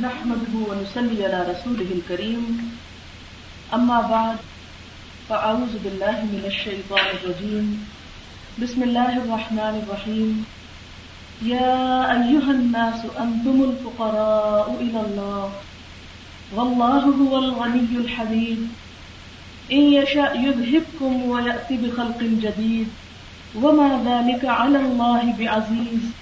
نحمده ونسلي على رسوله الكريم. أما بعد، فأعوذ بالله من الشيطان الرجيم. بسم الله الرحمن الرحيم. يا أيها الناس، أنتم الفقراء إلى الله. والله هو الغني الحميد. إن يشاء يذهبكم ويأتي بخلق جديد. وما ذلك على الله بعزيز.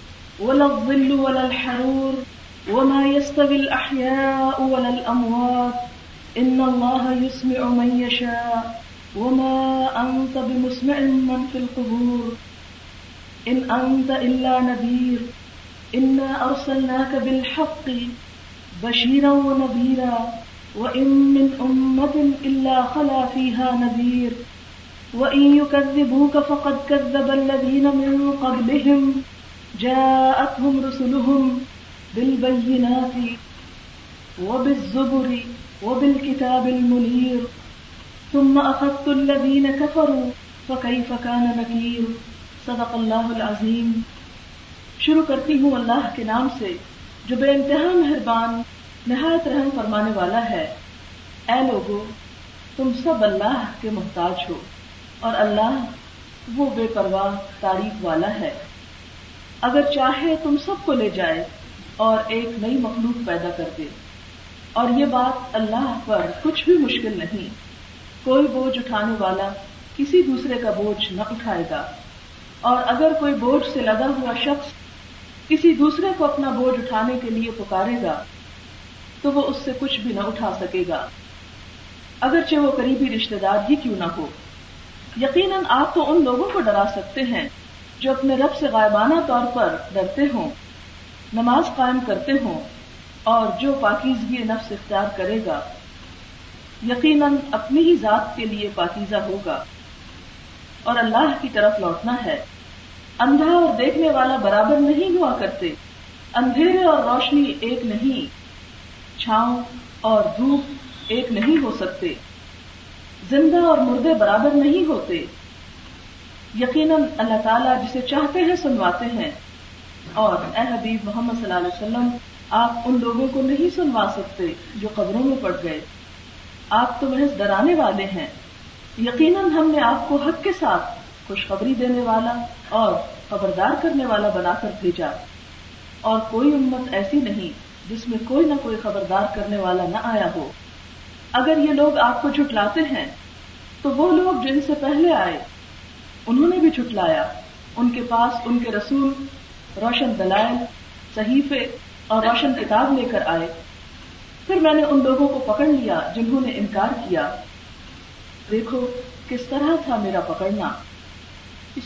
ولا الظل ولا الحرور وما يستوي الأحياء ولا الأموات إن الله يسمع من يشاء وما أنت بمسمع من في القبور إن أنت إلا نذير إنا أرسلناك بالحق بشيرا ونذيرا وإن من أمة إلا خلا فيها نذير وإن يكذبوك فقد كذب الذين من قبلهم جاءتهم رسلهم بالبينات وبالزبر وبالكتاب المنير، ثم أخذت الذين كفروا، فكيف كان نكير؟ صدق الله العظيم. شروع کرتی ہوں اللہ کے نام سے، جو بے انتہا مہربان، نہایت رحم فرمانے والا ہے۔ اے لوگو، تم سب اللہ کے محتاج ہو، اور اللہ وہ بے پرواہ تعریف والا ہے۔ اگر چاہے تم سب کو لے جائے اور ایک نئی مخلوق پیدا کر دے۔ اور یہ بات اللہ پر کچھ بھی مشکل نہیں۔ کوئی بوجھ اٹھانے والا کسی دوسرے کا بوجھ نہ اٹھائے گا۔ اور اگر کوئی بوجھ سے لگا ہوا شخص کسی دوسرے کو اپنا بوجھ اٹھانے کے لیے پکارے گا، تو وہ اس سے کچھ بھی نہ اٹھا سکے گا۔ اگرچہ وہ قریبی رشتے دار ہی کیوں نہ ہو۔ یقیناً آپ تو ان لوگوں کو ڈرا سکتے ہیں۔ جو اپنے رب سے غائبانہ طور پر ڈرتے ہوں، نماز قائم کرتے ہوں، اور جو پاکیزگی نفس اختیار کرے گا، یقیناً اپنی ہی ذات کے لیے پاکیزہ ہوگا۔ اور اللہ کی طرف لوٹنا ہے۔ اندھا اور دیکھنے والا برابر نہیں ہوا کرتے۔ اندھیرے اور روشنی ایک نہیں، چھاؤں اور دھوپ ایک نہیں ہو سکتے۔ زندہ اور مردے برابر نہیں ہوتے۔ یقیناً اللہ تعالیٰ جسے چاہتے ہیں سنواتے ہیں۔ اور اے حبیب محمد صلی اللہ علیہ وسلم، آپ ان لوگوں کو نہیں سنوا سکتے جو قبروں میں پڑ گئے۔ آپ تو محض ڈرانے والے ہیں۔ یقیناً ہم نے آپ کو حق کے ساتھ خوشخبری دینے والا اور خبردار کرنے والا بنا کر بھیجا۔ اور کوئی امت ایسی نہیں جس میں کوئی نہ کوئی خبردار کرنے والا نہ آیا ہو۔ اگر یہ لوگ آپ کو جھٹلاتے ہیں، تو وہ لوگ جن سے پہلے آئے انہوں نے بھی چھٹلایا۔ ان کے پاس ان کے رسول روشن دلائل، صحیفے اور روشن کتاب لے کر آئے۔ پھر میں نے ان لوگوں کو پکڑ لیا جنہوں نے انکار کیا۔ دیکھو کس طرح تھا میرا پکڑنا۔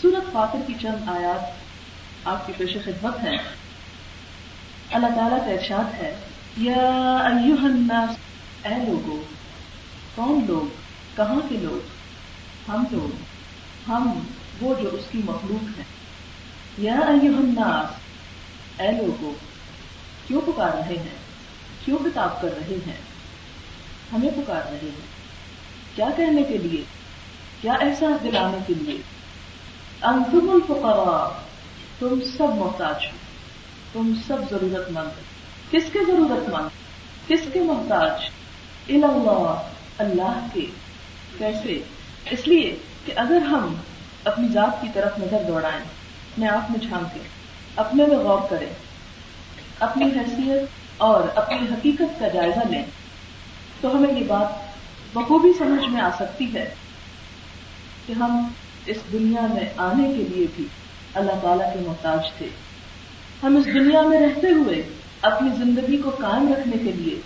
سورت فاطر کی چند آیات آپ کی پیش خدمت ہے اللہ تعالیٰ کا ارشاد ہے، یا الناس، اے لوگو، کون لوگ؟ کہاں کے لوگ؟ ہم لوگ۔ ہم، وہ جو اس کی مخلوق ہے یا الناس، اے لوگوں کیوں پکار رہے ہیں؟ کیوں خطاب کر رہے ہیں؟ ہمیں پکار رہے ہیں۔ کیا کہنے کے لیے؟ کیا احساس دلانے کے لیے؟ انتم الفقراء، تم سب محتاج ہو۔ تم سب ضرورت مند کس کے ضرورت مند کس کے محتاج؟ اللہ اللہ کے۔ کیسے؟ اس لیے کہ اگر ہم اپنی ذات کی طرف نظر دوڑائیں اپنے آپ میں جھانکیں اپنے میں غور کریں، اپنی حیثیت اور اپنی حقیقت کا جائزہ لیں، تو ہمیں یہ بات بخوبی سمجھ میں آ سکتی ہے کہ ہم اس دنیا میں آنے کے لیے بھی اللہ تعالیٰ کے محتاج تھے۔ ہم اس دنیا میں رہتے ہوئے اپنی زندگی کو قائم رکھنے کے لیے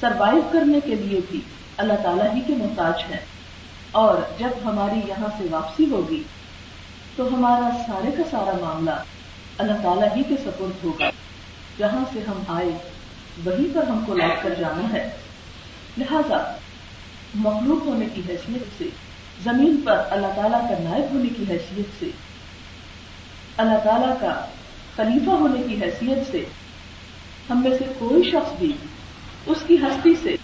سروائو کرنے کے لیے بھی اللہ تعالیٰ ہی کے محتاج ہیں۔ اور جب ہماری یہاں سے واپسی ہوگی تو ہمارا سارے کا سارا معاملہ اللہ تعالیٰ ہی کے سپرد ہوگا۔ جہاں سے ہم آئے، وہیں پر ہم کو لوٹ کر جانا ہے۔ لہذا مخلوق ہونے کی حیثیت سے، زمین پر اللہ تعالیٰ کا نائب ہونے کی حیثیت سے، اللہ تعالیٰ کا خلیفہ ہونے کی حیثیت سے، ہم میں سے کوئی شخص بھی اس کی ہستی سے،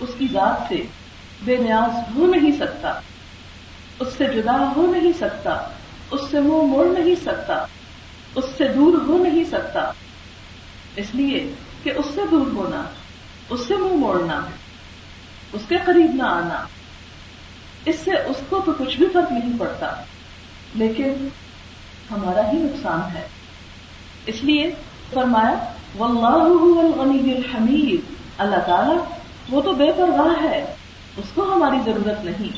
اس کی ذات سے بے نیاز ہو نہیں سکتا۔ اس سے جدا ہو نہیں سکتا۔ اس سے منہ موڑ نہیں سکتا۔ اس سے دور ہو نہیں سکتا۔ اس لیے کہ اس سے دور ہونا، اس سے منہ موڑنا، اس کے قریب نہ آنا۔ اس سے اس کو تو کچھ بھی فرق نہیں پڑتا۔ لیکن ہمارا ہی نقصان ہے۔ اس لیے فرمایا، واللہ الغنی الحمید۔ اللہ تعالیٰ وہ تو بے پرواہ ہے۔ اس کو ہماری ضرورت نہیں۔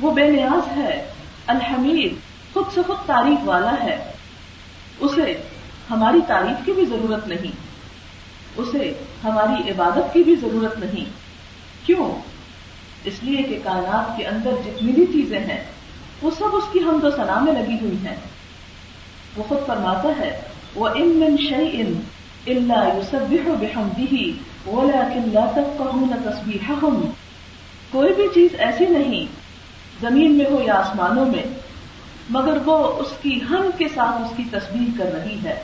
وہ بے نیاز ہے، الحمید، خود سے خود تعریف والا ہے۔ اسے ہماری تعریف کی بھی ضرورت نہیں۔ اسے ہماری عبادت کی بھی ضرورت نہیں۔ کیوں؟ اس لیے کہ کائنات کے اندر جتنی بھی چیزیں ہیں، وہ سب اس کی حمد و ثنا میں لگی ہوئی ہیں۔ وہ خود فرماتا ہے وہ ان من شعی ان اللہ یوسب بحمدی بولا کلّا تک کہوں نہ تصویر کوئی بھی چیز ایسی نہیں زمین میں ہو یا آسمانوں میں، مگر وہ اس کی ہم کے ساتھ اس کی تصویر کر رہی ہے۔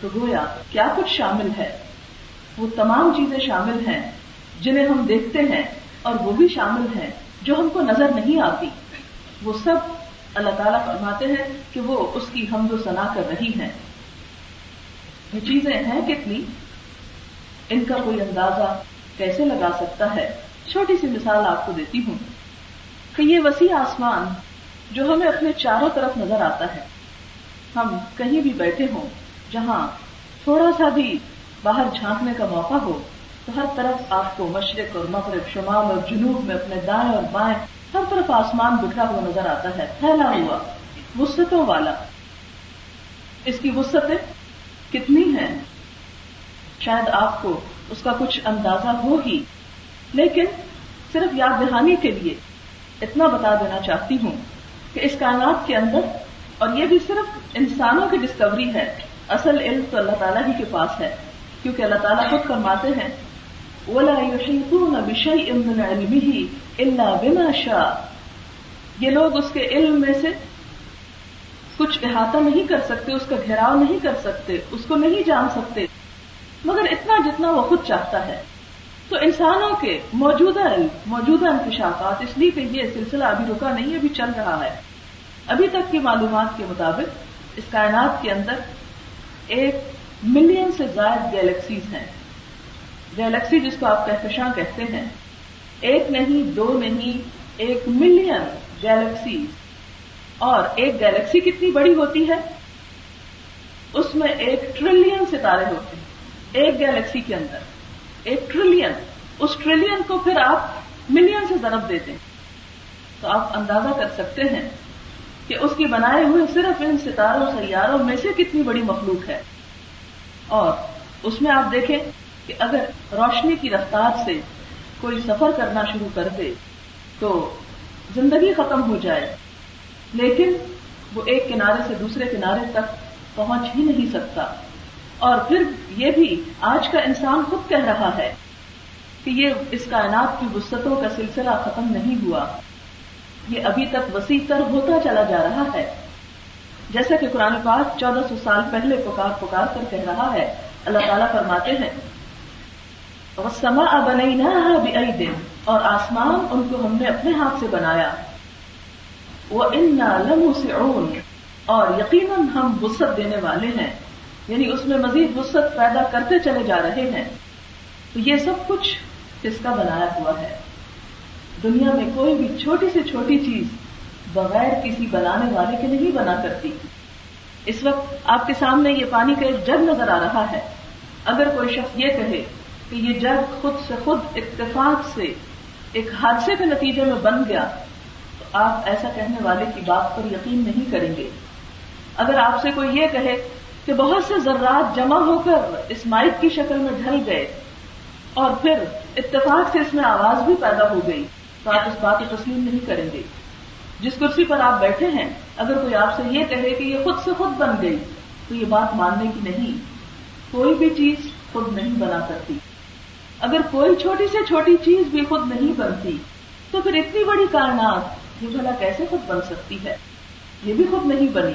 تو گویا کیا کچھ شامل ہے؟ وہ تمام چیزیں شامل ہیں جنہیں ہم دیکھتے ہیں، اور وہ بھی شامل ہیں جو ہم کو نظر نہیں آتی۔ وہ سب اللہ تعالیٰ فرماتے ہیں کہ وہ اس کی حمد و ثنا کر رہی ہیں۔ یہ چیزیں ہیں کتنی؟ ان کا کوئی اندازہ کیسے لگا سکتا ہے؟ چھوٹی سی مثال آپ کو دیتی ہوں کہ یہ وسیع آسمان جو ہمیں اپنے چاروں طرف نظر آتا ہے۔ ہم کہیں بھی بیٹھے ہوں، جہاں تھوڑا سا بھی باہر جھانکنے کا موقع ہو، تو ہر طرف آپ کو مشرق اور مغرب، شمال اور جنوب میں اپنے دائیں اور بائیں ہر طرف آسمان بکھرا ہوا نظر آتا ہے، پھیلا ہوا وسطوں والا۔ اس کی وسطیں کتنی ہیں؟ شاید آپ کو اس کا کچھ اندازہ ہو ہی۔ لیکن صرف یاد دہانی کے لیے اتنا بتا دینا چاہتی ہوں کہ اس کائنات کے اندر اور یہ بھی صرف انسانوں کی ڈسکوری ہے، اصل علم تو اللہ تعالیٰ ہی کے پاس ہے، کیونکہ اللہ تعالیٰ خود فرماتے ہیں اولا بما شاء۔ یہ لوگ اس کے علم میں سے کچھ احاطہ نہیں کر سکتے، اس کا گھیراؤ نہیں کر سکتے، اس کو نہیں جان سکتے، مگر اتنا جتنا وہ خود چاہتا ہے۔ تو انسانوں کے موجودہ علم، موجودہ انکشافات، اس لیے کہ یہ سلسلہ ابھی رکا نہیں، ابھی چل رہا ہے۔ ابھی تک کی معلومات کے مطابق اس کائنات کے اندر ایک ملین سے زائد گیلیکسیز ہیں۔ گیلیکسی جس کو آپ کہکشاں کہتے ہیں، ایک نہیں، دو نہیں، ایک ملین گیلیکسیز اور ایک گیلیکسی کتنی بڑی ہوتی ہے؟ اس میں ایک ٹریلین ستارے ہوتے ہیں، ایک گیلیکسی کے اندر۔ ایک ٹریلین اس ٹریلین کو پھر آپ ملین سے ضرب دیتے ہیں۔ تو آپ اندازہ کر سکتے ہیں کہ اس کی بنائے ہوئے صرف ان ستاروں، سیاروں میں سے کتنی بڑی مخلوق ہے۔ اور اس میں آپ دیکھیں کہ اگر روشنی کی رفتار سے کوئی سفر کرنا شروع کر دے تو زندگی ختم ہو جائے۔ لیکن وہ ایک کنارے سے دوسرے کنارے تک پہنچ ہی نہیں سکتا۔ اور پھر یہ بھی آج کا انسان خود کہہ رہا ہے کہ یہ اس کائنات کی وسطوں کا سلسلہ ختم نہیں ہوا۔ یہ ابھی تک وسیع تر ہوتا چلا جا رہا ہے۔ جیسا کہ قرآن پاک چودہ سو سال پہلے پکار پکار کر کہہ رہا ہے۔ اللہ تعالیٰ فرماتے ہیں سما بنئی دن اور آسمان ان کو ہم نے اپنے ہاتھ سے بنایا۔ وہ ان لمحوں سے اور یقیناً ہم وسط دینے والے ہیں۔ یعنی اس میں مزید وسط پیدا کرتے چلے جا رہے ہیں۔ تو یہ سب کچھ کس کا بنایا ہوا ہے۔ دنیا میں کوئی بھی چھوٹی سے چھوٹی چیز بغیر کسی بنانے والے کے نہیں بنا کرتی۔ اس وقت آپ کے سامنے یہ پانی کا ایک جگ نظر آ رہا ہے۔ اگر کوئی شخص یہ کہے کہ یہ جگ خود سے خود اتفاق سے ایک حادثے کے نتیجے میں بن گیا، تو آپ ایسا کہنے والے کی بات پر یقین نہیں کریں گے۔ اگر آپ سے کوئی یہ کہے کہ بہت سے ذرات جمع ہو کر اس مائک کی شکل میں ڈھل گئے اور پھر اتفاق سے اس میں آواز بھی پیدا ہو گئی۔ تو آپ اس بات کو تسلیم نہیں کریں گے۔ جس کرسی پر آپ بیٹھے ہیں، اگر کوئی آپ سے یہ کہے کہ یہ خود سے خود بن گئی، تو یہ بات ماننے کی نہیں۔ کوئی بھی چیز خود نہیں بنا سکتی اگر کوئی چھوٹی سے چھوٹی چیز بھی خود نہیں بنتی، تو پھر اتنی بڑی کائنات یہ بھلا کیسے خود بن سکتی ہے؟ یہ بھی خود نہیں بنی۔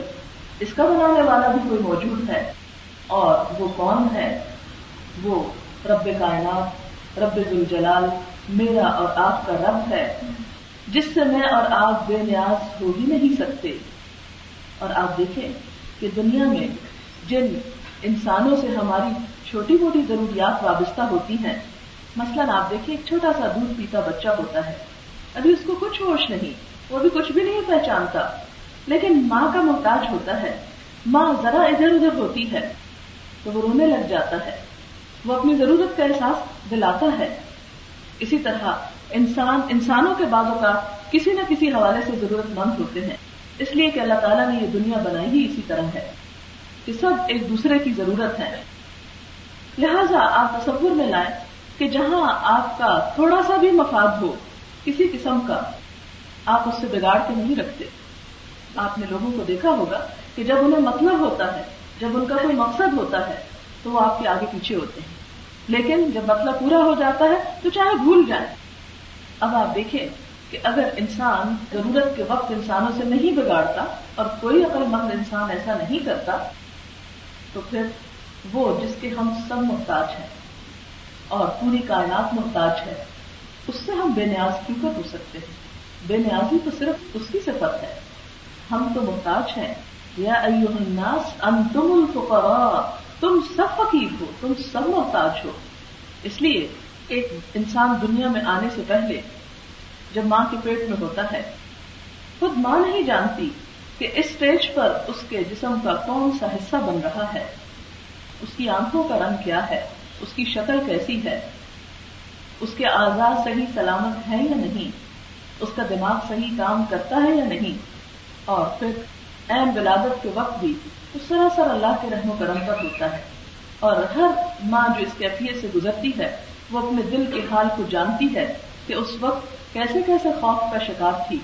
اس کا بنانے والا بھی کوئی موجود ہے اور وہ کون ہے؟ وہ رب کائنات، رب الجلال میرا اور آپ کا رب ہے، جس سے میں اور آپ بے نیاز ہو ہی نہیں سکتے۔ اور آپ دیکھیں کہ دنیا میں جن انسانوں سے ہماری چھوٹی موٹی ضروریات وابستہ ہوتی ہیں، مثلاً آپ دیکھیں ایک چھوٹا سا دودھ پیتا بچہ ہوتا ہے، ابھی اس کو کچھ ہوش نہیں، وہ بھی کچھ بھی نہیں پہچانتا۔ لیکن ماں کا محتاج ہوتا ہے۔ ماں ذرا ادھر ادھر ہوتی ہے تو وہ رونے لگ جاتا ہے۔ وہ اپنی ضرورت کا احساس دلاتا ہے۔ اسی طرح انسان انسانوں کے بعدوں کا کسی نہ کسی حوالے سے ضرورت مند ہوتے ہیں۔ اس لیے کہ اللہ تعالیٰ نے یہ دنیا بنائی ہی اسی طرح ہے کہ سب ایک دوسرے کی ضرورت ہے۔ لہذا آپ تصور میں لائیں کہ جہاں آپ کا تھوڑا سا بھی مفاد ہو، کسی قسم کا، آپ اس سے بگاڑ کے نہیں رکھتے۔ آپ نے لوگوں کو دیکھا ہوگا کہ جب انہیں مطلب ہوتا ہے، جب ان کا کوئی مقصد ہوتا ہے، تو وہ آپ کے آگے پیچھے ہوتے ہیں۔ لیکن جب مطلب پورا ہو جاتا ہے، تو چاہے بھول جائیں اب آپ دیکھیں کہ اگر انسان ضرورت کے وقت انسانوں سے نہیں بگاڑتا اور کوئی عقل مند انسان ایسا نہیں کرتا، تو پھر وہ جس کے ہم سب محتاج ہیں اور پوری کائنات محتاج ہے، اس سے ہم بے نیاز کیوں کر ہو سکتے ہیں؟ بے نیازی تو صرف اس کی صفت ہے۔ ہم تو محتاج ہیں۔ یا ایوہ الناس، انتم الفقراء، تم سب فقیر ہو، تم سب محتاج ہو۔ اس لیے ایک انسان دنیا میں آنے سے پہلے جب ماں کے پیٹ میں ہوتا ہے، خود ماں نہیں جانتی کہ اس اسٹیج پر اس کے جسم کا کون سا حصہ بن رہا ہے۔ اس کی آنکھوں کا رنگ کیا ہے؟ اس کی شکل کیسی ہے؟ اس کے آزاد صحیح سلامت ہے یا نہیں؟ اس کا دماغ صحیح کام کرتا ہے یا نہیں؟ اور پھر اہم ولادت کے وقت بھی اس سراسر اللہ کے رحم و کرم پر ہوتا ہے۔ اور ہر ماں جو اس کیفیت سے گزرتی ہے، وہ اپنے دل کے حال کو جانتی ہے کہ اس وقت کیسے کیسے خوف کا شکار تھی۔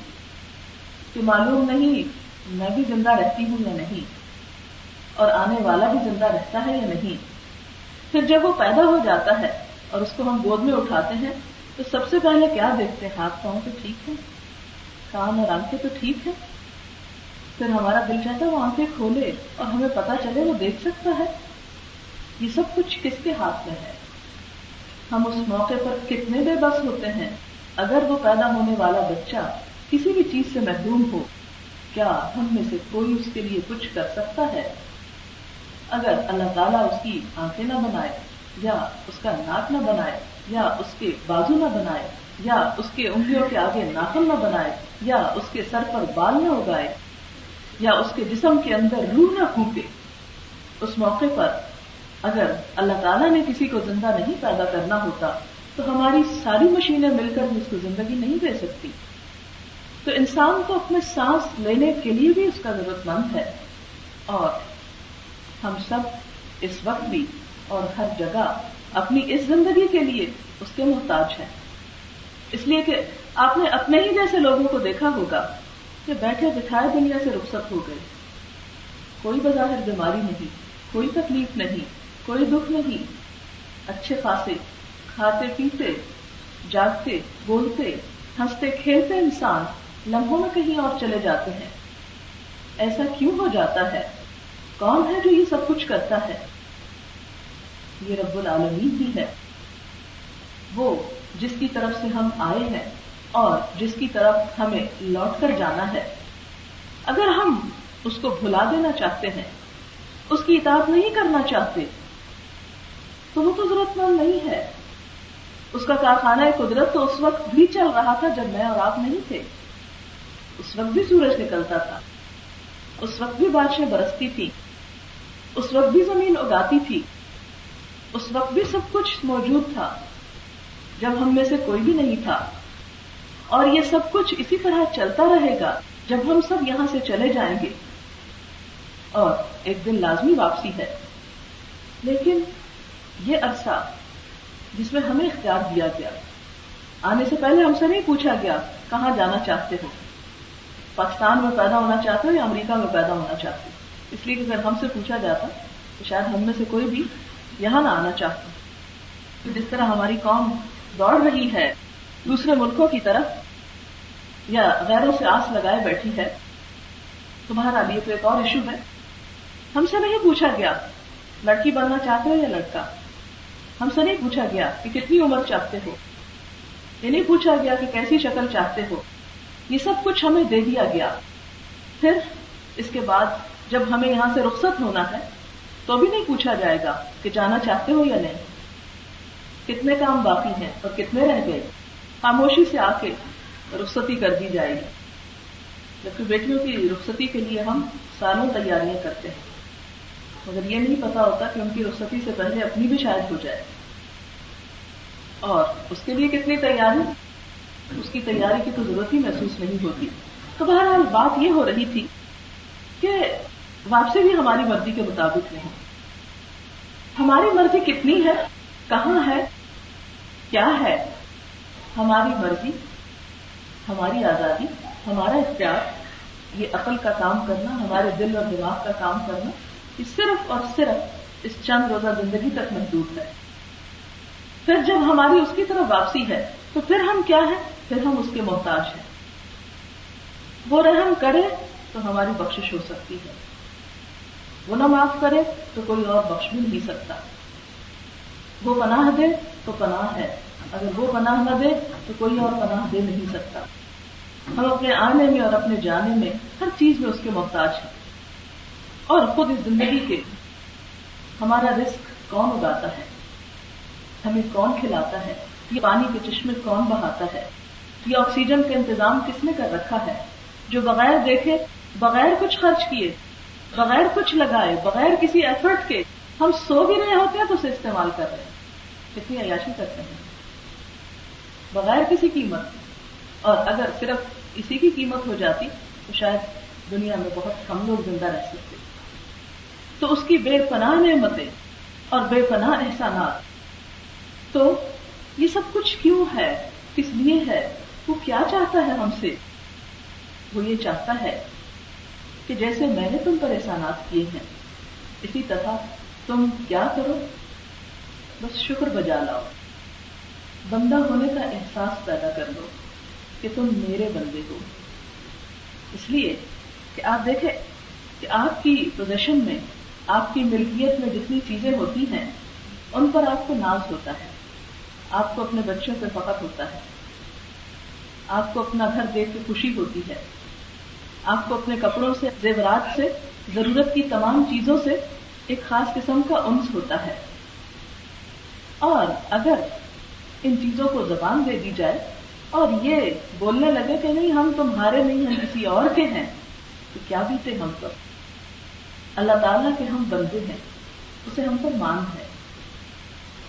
کہ معلوم نہیں میں بھی زندہ رہتی ہوں یا نہیں، اور آنے والا بھی زندہ رہتا ہے یا نہیں۔ پھر جب وہ پیدا ہو جاتا ہے اور اس کو ہم گود میں اٹھاتے ہیں، تو سب سے پہلے کیا دیکھتے ہیں؟ ہاتھ پاؤں تو ٹھیک ہے کان اور آنکھیں تو ٹھیک ہے پھر ہمارا دل چاہتا ہے وہ آنکھیں کھولے اور ہمیں پتا چلے وہ دیکھ سکتا ہے۔ یہ سب کچھ کس کے ہاتھ میں ہے؟ ہم اس موقع پر کتنے بے بس ہوتے ہیں۔ اگر وہ پیدا ہونے والا بچہ کسی بھی چیز سے محروم ہو، کیا ہم میں سے کوئی اس کے لیے کچھ کر سکتا ہے؟ اگر اللہ تعالیٰ اس کی آنکھیں نہ بنائے، یا اس کا ناک نہ بنائے، یا اس کے بازو نہ بنائے، یا اس کے انگلیوں کے آگے ناخن نہ بنائے، یا اس کے سر پر بال نہ اگائے یا اس کے جسم کے اندر روح نہ پھونکے، اس موقع پر اگر اللہ تعالیٰ نے کسی کو زندہ نہیں پیدا کرنا ہوتا، تو ہماری ساری مشینیں مل کر بھی اس کو زندگی نہیں دے سکتی۔ تو انسان کو اپنے سانس لینے کے لیے بھی اس کا ضرورت مند ہے۔ اور ہم سب اس وقت بھی اور ہر جگہ اپنی اس زندگی کے لیے اس کے محتاج ہیں۔ اس لیے کہ آپ نے اپنے ہی جیسے لوگوں کو دیکھا ہوگا۔ کہ بیٹھے بٹھائے دنیا سے رخصت ہو گئے۔ کوئی بظاہر بیماری نہیں، کوئی تکلیف نہیں، کوئی دکھ نہیں۔ اچھے خاصے، کھاتے پیتے، جاگتے، بولتے، ہنستے، کھیلتے انسان لمحوں میں کہیں اور چلے جاتے ہیں۔ ایسا کیوں ہو جاتا ہے؟ کون ہے جو یہ سب کچھ کرتا ہے؟ یہ رب العالمین ہی ہے۔ وہ جس کی طرف سے ہم آئے ہیں اور جس کی طرف ہمیں لوٹ کر جانا ہے، اگر ہم اس کو بھلا دینا چاہتے ہیں، اس کی اطاعت نہیں کرنا چاہتے، تو وہ تو ضرورت مند نہیں ہے۔ اس کا کارخانہ قدرت تو اس وقت بھی چل رہا تھا جب میں اور آپ نہیں تھے۔ اس وقت بھی سورج نکلتا تھا۔ اس وقت بھی بارشیں برستی تھی۔ اس وقت بھی زمین اگاتی تھی۔ اس وقت بھی سب کچھ موجود تھا۔ جب ہم میں سے کوئی بھی نہیں تھا۔ اور یہ سب کچھ اسی طرح چلتا رہے گا جب ہم سب یہاں سے چلے جائیں گے۔ اور ایک دن لازمی واپسی ہے۔ لیکن یہ عرصہ جس میں ہمیں اختیار دیا گیا، آنے سے پہلے ہم سے نہیں پوچھا گیا کہاں جانا چاہتے ہو۔ پاکستان میں پیدا ہونا چاہتے ہو یا امریکہ میں پیدا ہونا چاہتے ہو؟ اس لیے کہ اگر ہم سے پوچھا جاتا تو شاید ہم میں سے کوئی بھی یہاں نہ آنا چاہتا۔ جس طرح ہماری قوم دوڑ رہی ہے دوسرے ملکوں کی طرف یا غیروں سے آس لگائے بیٹھی ہے۔ تمہارا لیے تو ایک اور ایشو ہے۔ ہم سے نہیں پوچھا گیا لڑکی بننا چاہتے ہو یا لڑکا۔ ہم سے نہیں پوچھا گیا کہ کتنی عمر چاہتے ہو۔ یہ نہیں پوچھا گیا کہ کیسی شکل چاہتے ہو۔ یہ سب کچھ ہمیں دے دیا گیا۔ پھر اس کے بعد جب ہمیں یہاں سے رخصت ہونا ہے تو بھی نہیں پوچھا جائے گا کہ جانا چاہتے ہو یا نہیں۔ کتنے کام باقی ہیں اور کتنے رہ گئے۔ خاموشی سے آ کے رخصتی کر دی جائے گی۔ جبکہ بیٹیوں کی رخصتی کے لیے ہم سالوں تیاریاں کرتے ہیں۔ مگر یہ نہیں پتا ہوتا کہ ان کی رخصتی سے پہلے اپنی بھی شاید ہو جائے۔ اور اس کے لیے کتنی تیاری؟ اس کی تیاری کی تو ضرورت ہی محسوس نہیں ہوتی۔ تو بہرحال بات یہ ہو رہی تھی کہ واپسی بھی ہماری مرضی کے مطابق نہیں۔ ہماری مرضی کتنی ہے؟ کہاں ہے؟ کیا ہے؟ ہماری مرضی، ہماری آزادی، ہمارا اختیار، یہ عقل کا کام کرنا، ہمارے دل اور دماغ کا کام کرنا، یہ صرف اور صرف اس چند روزہ زندگی تک محدود ہے۔ پھر جب ہماری اس کی طرف واپسی ہے، تو پھر ہم کیا ہیں؟ پھر ہم اس کے محتاج ہیں۔ وہ رحم کرے تو ہماری بخشش ہو سکتی ہے۔ وہ نہ معاف کرے تو کوئی اور بخش بھی نہیں سکتا۔ وہ پناہ دے تو پناہ ہے۔ اگر وہ پناہ نہ دے تو کوئی اور پناہ دے نہیں سکتا۔ ہم اپنے آنے میں اور اپنے جانے میں ہر چیز میں اس کے محتاج ہیں۔ اور خود اس زندگی کے ہمارا رسک کون اگاتا ہے؟ ہمیں کون کھلاتا ہے؟ یہ پانی کے چشمے کون بہاتا ہے؟ یہ آکسیجن کا انتظام کس نے کر رکھا ہے؟ جو بغیر دیکھے، بغیر کچھ خرچ کیے، بغیر کچھ لگائے، بغیر کسی ایفرٹ کے ہم سو بھی رہے ہوتے ہیں تو اسے استعمال کر رہے ہیں۔ کتنی عیاشی کرتے ہیں۔ بغیر کسی قیمت اور اگر صرف اسی کی قیمت ہو جاتی تو شاید دنیا میں بہت کم لوگ زندہ رہ سکتے۔ تو اس کی بے پناہ نعمتیں اور بے پناہ احسانات۔ تو یہ سب کچھ کیوں ہے؟ کس لیے ہے؟ وہ کیا چاہتا ہے ہم سے؟ وہ یہ چاہتا ہے کہ جیسے میں نے تم پر احسانات کیے ہیں، اسی طرح تم کیا کرو؟ بس شکر بجا لاؤ۔ بندہ ہونے کا احساس پیدا کر لو کہ تم میرے بندے ہو۔ اس لیے کہ آپ دیکھیں کہ آپ کی پوزیشن میں، آپ کی ملکیت میں جتنی چیزیں ہوتی ہیں، ان پر آپ کو ناز ہوتا ہے۔ آپ کو اپنے بچوں پہ فخر ہوتا ہے۔ آپ کو اپنا گھر دیکھ کے خوشی ہوتی ہے۔ آپ کو اپنے کپڑوں سے، زیورات سے، ضرورت کی تمام چیزوں سے ایک خاص قسم کا انس ہوتا ہے۔ اور اگر ان چیزوں کو زبان دے دی جائے اور یہ بولنے لگے کہ نہیں، ہم تمہارے نہیں ہیں کسی اور کے ہیں۔ تو کیا بیتے ہم پر اللہ تعالیٰ کے ہم بندے ہیں، اسے ہم پر مان ہے۔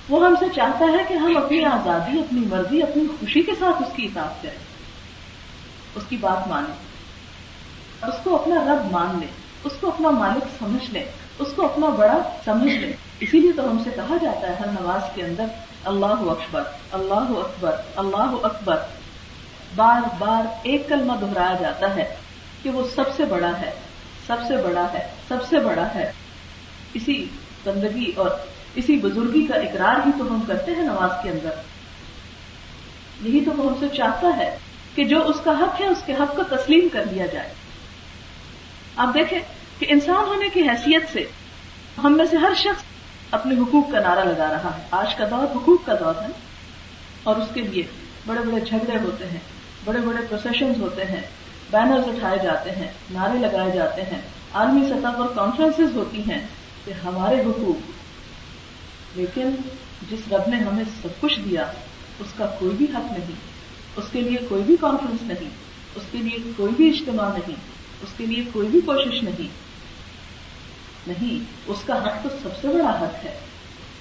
وہ ہم سے چاہتا ہے کہ ہم اپنی آزادی، اپنی مرضی، اپنی خوشی کے ساتھ اس کی اطاعت کریں۔ اس کی بات مانیں۔ اس کو اپنا رب مان لیں، اس کو اپنا مالک سمجھ لیں، اس کو اپنا بڑا سمجھ لیں۔ اسی لیے تو ہم سے کہا جاتا ہے ہر نماز کے اندر، اللہ اکبر اللہ اکبر اللہ اکبر۔ بار بار ایک کلمہ دہرایا جاتا ہے کہ وہ سب سے بڑا ہے، سب سے بڑا ہے، سب سے بڑا ہے۔ اسی بندگی اور اسی بزرگی کا اقرار ہی تو ہم کرتے ہیں نماز کے اندر۔ یہی تو وہ ہم سے چاہتا ہے کہ جو اس کا حق ہے، اس کے حق کو تسلیم کر لیا جائے۔ آپ دیکھیں کہ انسان ہونے کی حیثیت سے ہم میں سے ہر شخص اپنے حقوق کا نعرہ لگا رہا۔ ہے آج کا دور حقوق کا دور ہے اور اس کے لیے بڑے بڑے جھگڑے ہوتے ہیں، بڑے بڑے پروسیشنز ہوتے ہیں بینرز اٹھائے جاتے ہیں، نعرے لگائے جاتے ہیں۔ عالمی سطح پر کانفرنسز ہوتی ہیں کہ ہمارے حقوق۔ لیکن جس رب نے ہمیں سب کچھ دیا، اس کا کوئی بھی حق نہیں۔ اس کے لیے کوئی بھی کانفرنس نہیں۔ اس کے لیے کوئی بھی اجتماع نہیں۔ اس کے لیے کوئی بھی کوشش نہیں۔ نہیں، اس کا حق تو سب سے بڑا حق ہے۔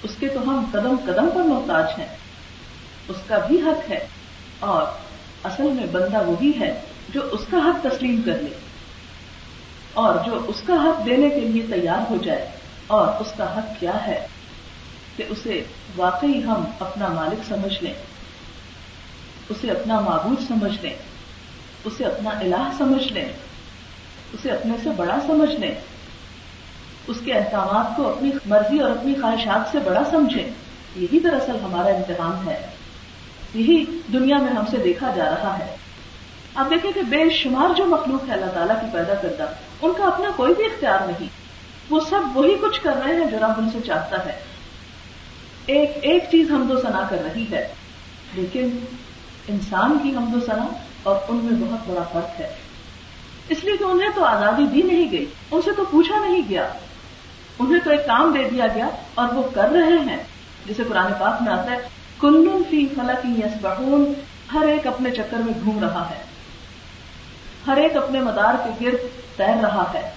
اس کے تو ہم قدم قدم پر محتاج ہیں۔ اس کا بھی حق ہے۔ اور اصل میں بندہ وہی ہے جو اس کا حق تسلیم کر لے۔ اور جو اس کا حق دینے کے لیے تیار ہو جائے۔ اور اس کا حق کیا ہے؟ کہ اسے واقعی ہم اپنا مالک سمجھ لیں۔ اسے اپنا معبود سمجھ لیں۔ اسے اپنا الہ سمجھ لیں۔ اسے اپنے سے بڑا سمجھ لیں۔ اس کے احکامات کو اپنی مرضی اور اپنی خواہشات سے بڑا سمجھیں، یہی دراصل ہمارا امتحان ہے۔ یہی دنیا میں ہم سے دیکھا جا رہا ہے۔ آپ دیکھیں کہ بے شمار جو مخلوق ہے، اللہ تعالیٰ کی پیدا کردہ، ان کا اپنا کوئی بھی اختیار نہیں۔ وہ سب وہی کچھ کر رہے ہیں جو رب ان سے چاہتا ہے۔ ایک ایک چیز ہم دو سنا کر رہی ہے، لیکن انسان کی ہم دو سنا اور ان میں بہت بڑا فرق ہے۔ اس لیے کہ انہیں تو آزادی دی نہیں گئی، ان سے تو پوچھا نہیں گیا۔ انہیں تو ایک کام دے دیا گیا اور وہ کر رہے ہیں، جسے قرآن پاک میں آتا ہے، کلن فی فلک یس ہر ایک اپنے چکر میں گھوم رہا ہے۔ ہر ایک اپنے مدار کے گرد تیر رہا ہے۔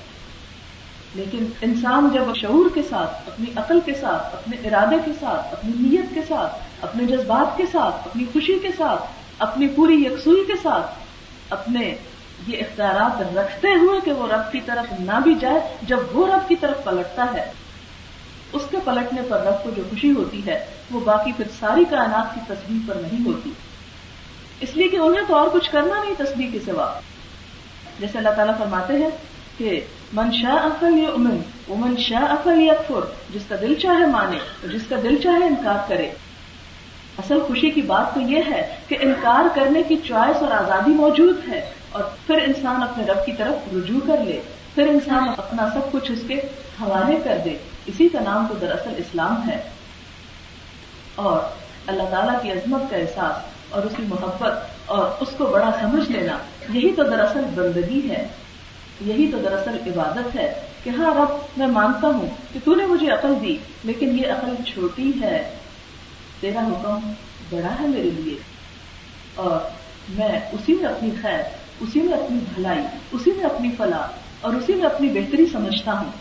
لیکن انسان جب شعور کے ساتھ، اپنی عقل کے ساتھ، اپنے ارادے کے ساتھ، اپنی نیت کے ساتھ، اپنے جذبات کے ساتھ، اپنی خوشی کے ساتھ، اپنی پوری یکسوئی کے ساتھ، اپنے یہ اختیارات رکھتے ہوئے کہ وہ رب کی طرف نہ بھی جائے، جب وہ رب کی طرف پلٹتا ہے۔ اس کے پلٹنے پر رب کو جو خوشی ہوتی ہے، وہ باقی پھر ساری کائنات کی تصویر پر نہیں ہوتی۔ اس لیے کہ انہیں تو اور کچھ کرنا نہیں تصویر کے سوا۔ جیسے اللہ تعالیٰ فرماتے ہیں کہ من شاہ افل یا امن وہ من شاہ افل یا جس کا دل چاہے مانے اور جس کا دل چاہے انکار کرے۔ اصل خوشی کی بات تو یہ ہے کہ انکار کرنے کی چوائس اور آزادی موجود ہے۔ اور پھر انسان اپنے رب کی طرف رجوع کر لے، پھر انسان اپنا سب کچھ اس کے حوالے کر دے۔ اسی کا نام تو دراصل اسلام ہے۔ اور اللہ تعالیٰ کی عظمت کا احساس اور اس کی محبت اور اس کو بڑا سمجھ لینا، یہی تو دراصل بندگی ہے۔ یہی تو دراصل عبادت ہے کہ ہاں رب، میں مانتا ہوں کہ تو نے مجھے عقل دی، لیکن یہ عقل چھوٹی ہے۔ تیرا حکم بڑا ہے میرے لیے اور میں اسی میں اپنی خیر اسی میں اپنی بھلائی، اسی میں اپنی فلاح اور اسی میں اپنی بہتری سمجھتا ہوں۔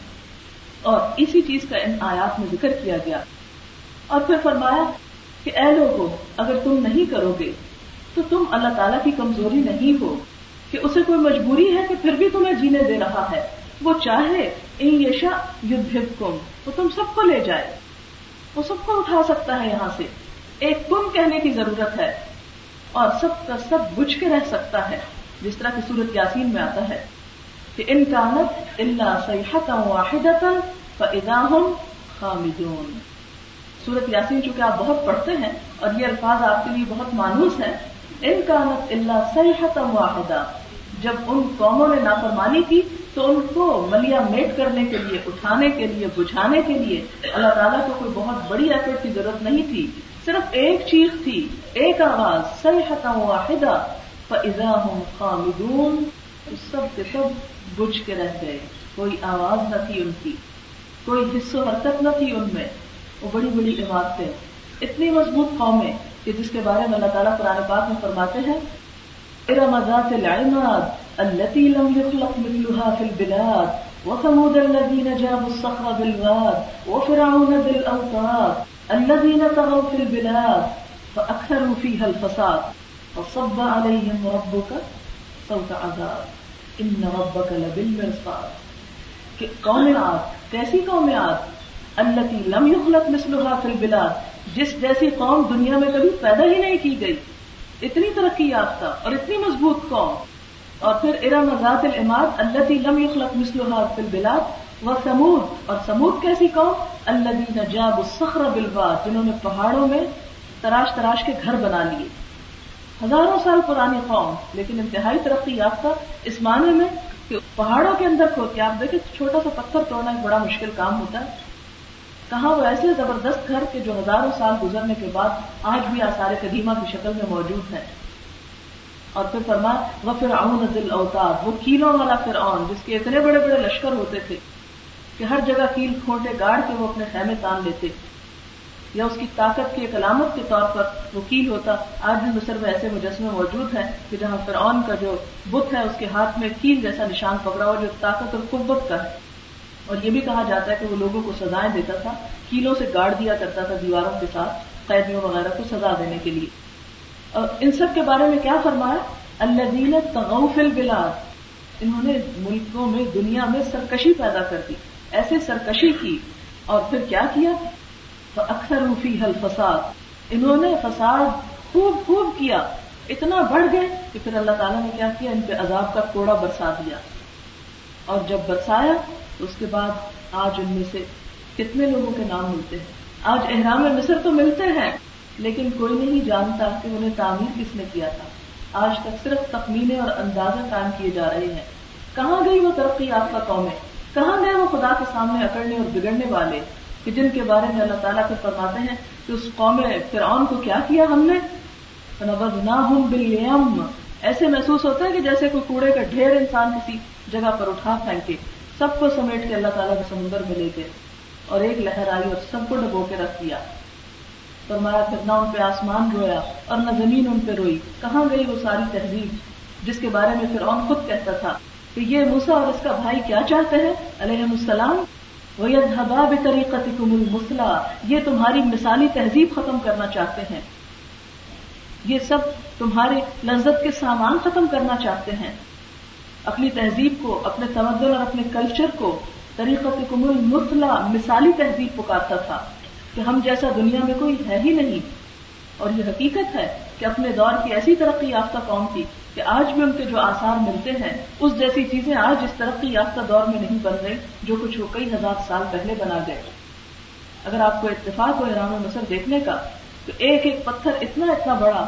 اور اسی چیز کا ان آیات میں ذکر کیا گیا۔ اور پھر فرمایا کہ اے لوگوں اگر تم نہیں کرو گے تو تم اللہ تعالیٰ کی کمزوری نہیں ہو۔ کہ اسے کوئی مجبوری ہے کہ پھر بھی تمہیں جینے دے رہا ہے۔ وہ چاہے، ان یشا یدھ کم وہ تم سب کو لے جائے۔ وہ سب کو اٹھا سکتا ہے یہاں سے۔ ایک کم کہنے کی ضرورت ہے۔ اور سب کا سب بجھ کے رہ سکتا ہے۔ جس طرح کی صورت یاسین میں آتا ہے کہ ان کانت اللہ سیاحت واحد خامدون۔ سورت یاسین چونکہ آپ بہت پڑھتے ہیں اور یہ الفاظ آپ کے لیے بہت مانوس ہیں، ان کانت اللہ سیاحت واحدہ جب ان قوموں نے نافرمانی کی تو ان کو ملیا میٹ کرنے کے لیے، اٹھانے کے لیے، بجھانے کے لیے اللہ تعالیٰ کو کوئی بہت بڑی ایفرٹ کی ضرورت نہیں تھی۔ صرف ایک چیز تھی، ایک آواز سیاحت واحدہ فضا ہوں خامدون سب کے سب بجھ کے رہ گئے۔ کوئی آواز نہ تھی ان کی، کوئی حصہ حرکت نہ تھی ان میں۔ وہ بڑی بڑی عمارتیں اتنی مضبوط قومیں کہ جس کے بارے میں اللہ تعالیٰ قرآن پاک میں فرماتے ہیں ارم ذات العماد التي لم يخلق مثلها في البلاد، وثمود الذين جابوا الصخر بالواد، وفرعون ذي الاوتاد الذين طغوا في البلاد فاكثروا فيها الفساد فصب عليهم ربك صوت عذاب. ان ربك لبالمرصاد کہ قوم عاد، کیسی قوم عاد؟ التي لم يخلق مثلها في البلاد. جس جیسی قوم دنیا میں کبھی پیدا ہی نہیں کی گئی. اتنی ترقی یافتہ اور اتنی مضبوط قوم. اور پھر ارم ذات العماد اللہ لم يخلق مثلها في البلاد. و سمود اور سمود کیسی قوم؟ الذين جابوا الصخر بالواد جنہوں نے پہاڑوں میں تراش تراش کے گھر بنا لیے. ہزاروں سال پرانی قوم، لیکن انتہائی ترقی یافتہ اس معنی میں کہ پہاڑوں کے اندر کھو کے آپ دیکھیں چھوٹا سا پتھر توڑنا ایک بڑا مشکل کام ہوتا ہے۔ کہاں وہ ایسے زبردست گھر کے جو ہزاروں سال گزرنے کے بعد آج بھی آثار قدیمہ کی شکل میں موجود ہیں اور پھر فرما وہ پھر دل اوتار وہ کیلوں والا پھر جس کے اتنے بڑے بڑے لشکر ہوتے تھے کہ ہر جگہ کیل کھونٹے گاڑ کے وہ اپنے خیمے تان لیتے۔ یا اس کی طاقت کی ایک علامت کے طور پر وہ ہوتا، آج بھی مصر میں ایسے مجسمے موجود ہیں کہ جہاں فرعون کا جو بت ہے، اس کے ہاتھ میں کیل جیسا نشان پکڑا ہوا جو طاقت اور قوت کا ہے۔ اور یہ بھی کہا جاتا ہے کہ وہ لوگوں کو سزائیں دیتا تھا، کیلوں سے گاڑ دیا کرتا تھا دیواروں کے ساتھ قیدیوں وغیرہ کو سزا دینے کے لیے۔ اور ان سب کے بارے میں کیا فرمایا؟ اللہ تغوف البلاد۔ انہوں نے ملکوں میں، دنیا میں سرکشی پیدا کر دی۔ ایسے سرکشی کی۔ اور پھر کیا کیا؟ اکثر روفی حل فساد انہوں نے فساد خوب خوب کیا۔ اتنا بڑھ گئے کہ پھر اللہ تعالیٰ نے کیا کیا؟ ان پہ عذاب کا کوڑا برسا دیا۔ اور جب برسایا تو اس کے بعد آج ان میں سے کتنے لوگوں کے نام ملتے ہیں؟ آج احرام مصر تو ملتے ہیں، لیکن کوئی نہیں جانتا کہ انہیں تعمیر کس نے کیا تھا۔ آج تک صرف تخمینے اور اندازہ قائم کیے جا رہے ہیں۔ کہاں گئی وہ ترقی آپ کا قوم ہے؟ کہاں گئے وہ خدا کے سامنے اکڑنے اور بگڑنے والے؟ کہ جن کے بارے میں اللہ تعالیٰ کو فرماتے ہیں کہ اس قوم فرعون کو کیا کیا ہم نے؟ نہ ایسے محسوس ہوتا ہے کہ جیسے کوئی کوڑے کا ڈھیر انسان کسی جگہ پر اٹھا پھینکے، سب کو سمیٹ کے اللہ تعالیٰ کے سمندر میں لے گئے اور ایک لہر آئی اور سب کو ڈبو کے رکھ دیا۔ فرمایا پھر نہ ان پہ آسمان رویا اور نہ زمین ان پہ روئی۔ کہاں گئی وہ ساری تہذیب جس کے بارے میں پھر خود کہتا تھا کہ یہ موسا اور اس کا بھائی کیا چاہتے ہیں؟ علیہ السلام۔ وہ طریقت المسلح یہ تمہاری مثالی تہذیب ختم کرنا چاہتے ہیں۔ یہ سب تمہارے لذت کے سامان ختم کرنا چاہتے ہیں۔ اپنی تہذیب کو، اپنے تمدن اور اپنے کلچر کو طریقت کم المسلح مثالی تہذیب پکارتا تھا کہ ہم جیسا دنیا میں کوئی ہے ہی نہیں۔ اور یہ حقیقت ہے کہ اپنے دور کی ایسی ترقی یافتہ قوم تھی کہ آج بھی ان کے جو آثار ملتے ہیں، اس جیسی چیزیں آج اس ترقی یافتہ دور میں نہیں بن رہی جو کچھ وہ کئی ہزار سال پہلے بنا گئے۔ اگر آپ کو اتفاق ہو ایران مصر دیکھنے کا تو ایک ایک پتھر اتنا اتنا بڑا،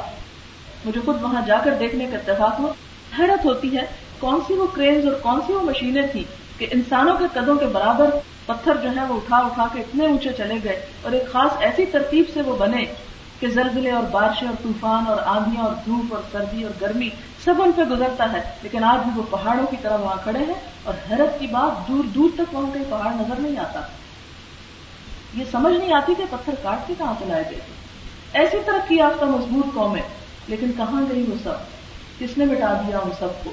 مجھے خود وہاں جا کر دیکھنے کا اتفاق ہو، حیرت ہوتی ہے کون سی وہ کریز اور کون سی وہ مشینیں تھیں کہ انسانوں کے قدوں کے برابر پتھر جو ہے وہ اٹھا اٹھا کے اتنے اونچے چلے گئے اور ایک خاص ایسی ترتیب سے وہ بنے کہ زلزلے اور بارشیں اور طوفان اور آندیاں اور دھوپ اور سردی اور گرمی سب ان پہ گزرتا ہے، لیکن آج بھی وہ پہاڑوں کی طرح وہاں کھڑے ہیں اور حیرت کی بات دور دور تک وہاں کہیں پہاڑ نظر نہیں آتا۔ یہ سمجھ نہیں آتی کہ پتھر کاٹ کے کہاں سے لائے گئے۔ ایسی ترقی یافتہ مضبوط قوم ہے، لیکن کہاں گئی وہ سب؟ کس نے مٹا دیا ان سب کو؟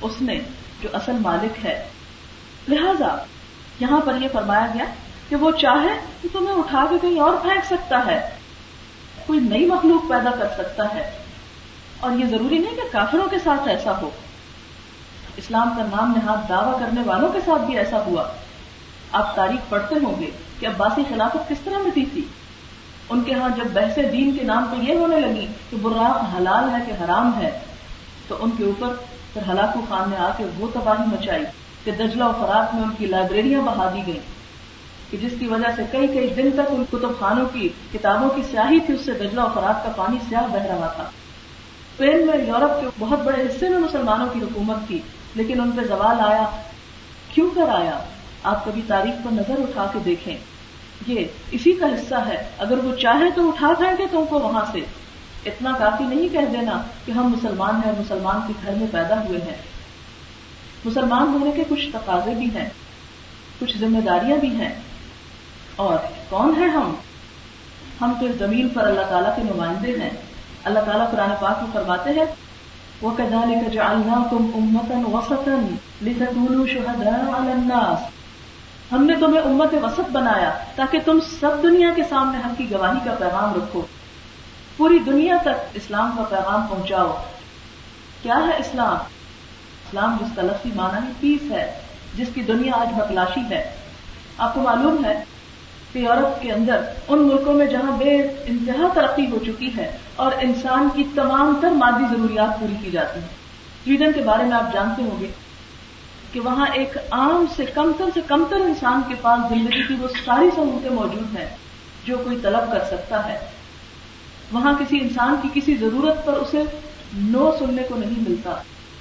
اس نے جو اصل مالک ہے۔ لہذا یہاں پر یہ فرمایا گیا کہ وہ چاہے کہ تمہیں اٹھا کے کہیں اور پھینک سکتا ہے۔ کوئی نئی مخلوق پیدا کر سکتا ہے۔ اور یہ ضروری نہیں کہ کافروں کے ساتھ ایسا ہو۔ اسلام کا نام نہاد دعوی کرنے والوں کے ساتھ بھی ایسا ہوا۔ آپ تاریخ پڑھتے ہوں گے کہ عباسی خلافت کس طرح مٹی تھی۔ ان کے ہاں جب بحث دین کے نام پہ یہ ہونے لگی کہ براق حلال ہے کہ حرام ہے، تو ان کے اوپر پھر ہلاکو خان نے آ کے وہ تباہی مچائی کہ دجلہ و فرات میں ان کی لائبریریاں بہا دی گئیں۔ کہ جس کی وجہ سے کئی کئی دن تک ان کتب خانوں کی کتابوں کی سیاہی تھی، اس سے دجلہ و فرات کا پانی سیاہ بہ رہا تھا۔ اسپین میں یورپ کے بہت بڑے حصے میں مسلمانوں کی حکومت تھی، لیکن ان پہ زوال آیا۔ کیوں کر آیا؟ آپ کبھی تاریخ پر نظر اٹھا کے دیکھیں۔ یہ اسی کا حصہ ہے۔ اگر وہ چاہے تو اٹھا جائیں گے تم کو وہاں سے۔ اتنا کافی نہیں کہہ دینا کہ ہم مسلمان ہیں مسلمان کے گھر میں پیدا ہوئے ہیں۔ مسلمان ہونے کے کچھ تقاضے بھی ہیں، کچھ ذمہ داریاں بھی ہیں۔ اور کون ہے ہم؟ ہم تو اس زمین پر اللہ تعالیٰ کے نمائندے ہیں۔ اللہ تعالیٰ قرآن پاک میں فرماتے ہیں وہ کدال کا جالنا تم امتن وسطن شہدا الناس۔ ہم نے تمہیں امت وسط بنایا تاکہ تم سب دنیا کے سامنے ہم کی گواہی کا پیغام رکھو۔ پوری دنیا تک اسلام کا پیغام پہنچاؤ۔ کیا ہے اسلام؟ اسلام جس کا لفظی معنی ہے پیس ہے، جس کی دنیا آج بتلاشی ہے۔ آپ کو معلوم ہے کہ یورپ کے اندر ان ملکوں میں جہاں بے انتہا ترقی ہو چکی ہے اور انسان کی تمام تر مادی ضروریات پوری کی جاتی ہیں۔ سویڈن کے بارے میں آپ جانتے ہوں گے کہ وہاں ایک عام سے کمتر سے کمتر انسان کے پاس زندگی کی وہ ساری سہولتیں موجود ہیں جو کوئی طلب کر سکتا ہے۔ وہاں کسی انسان کی کسی ضرورت پر اسے نو سننے کو نہیں ملتا۔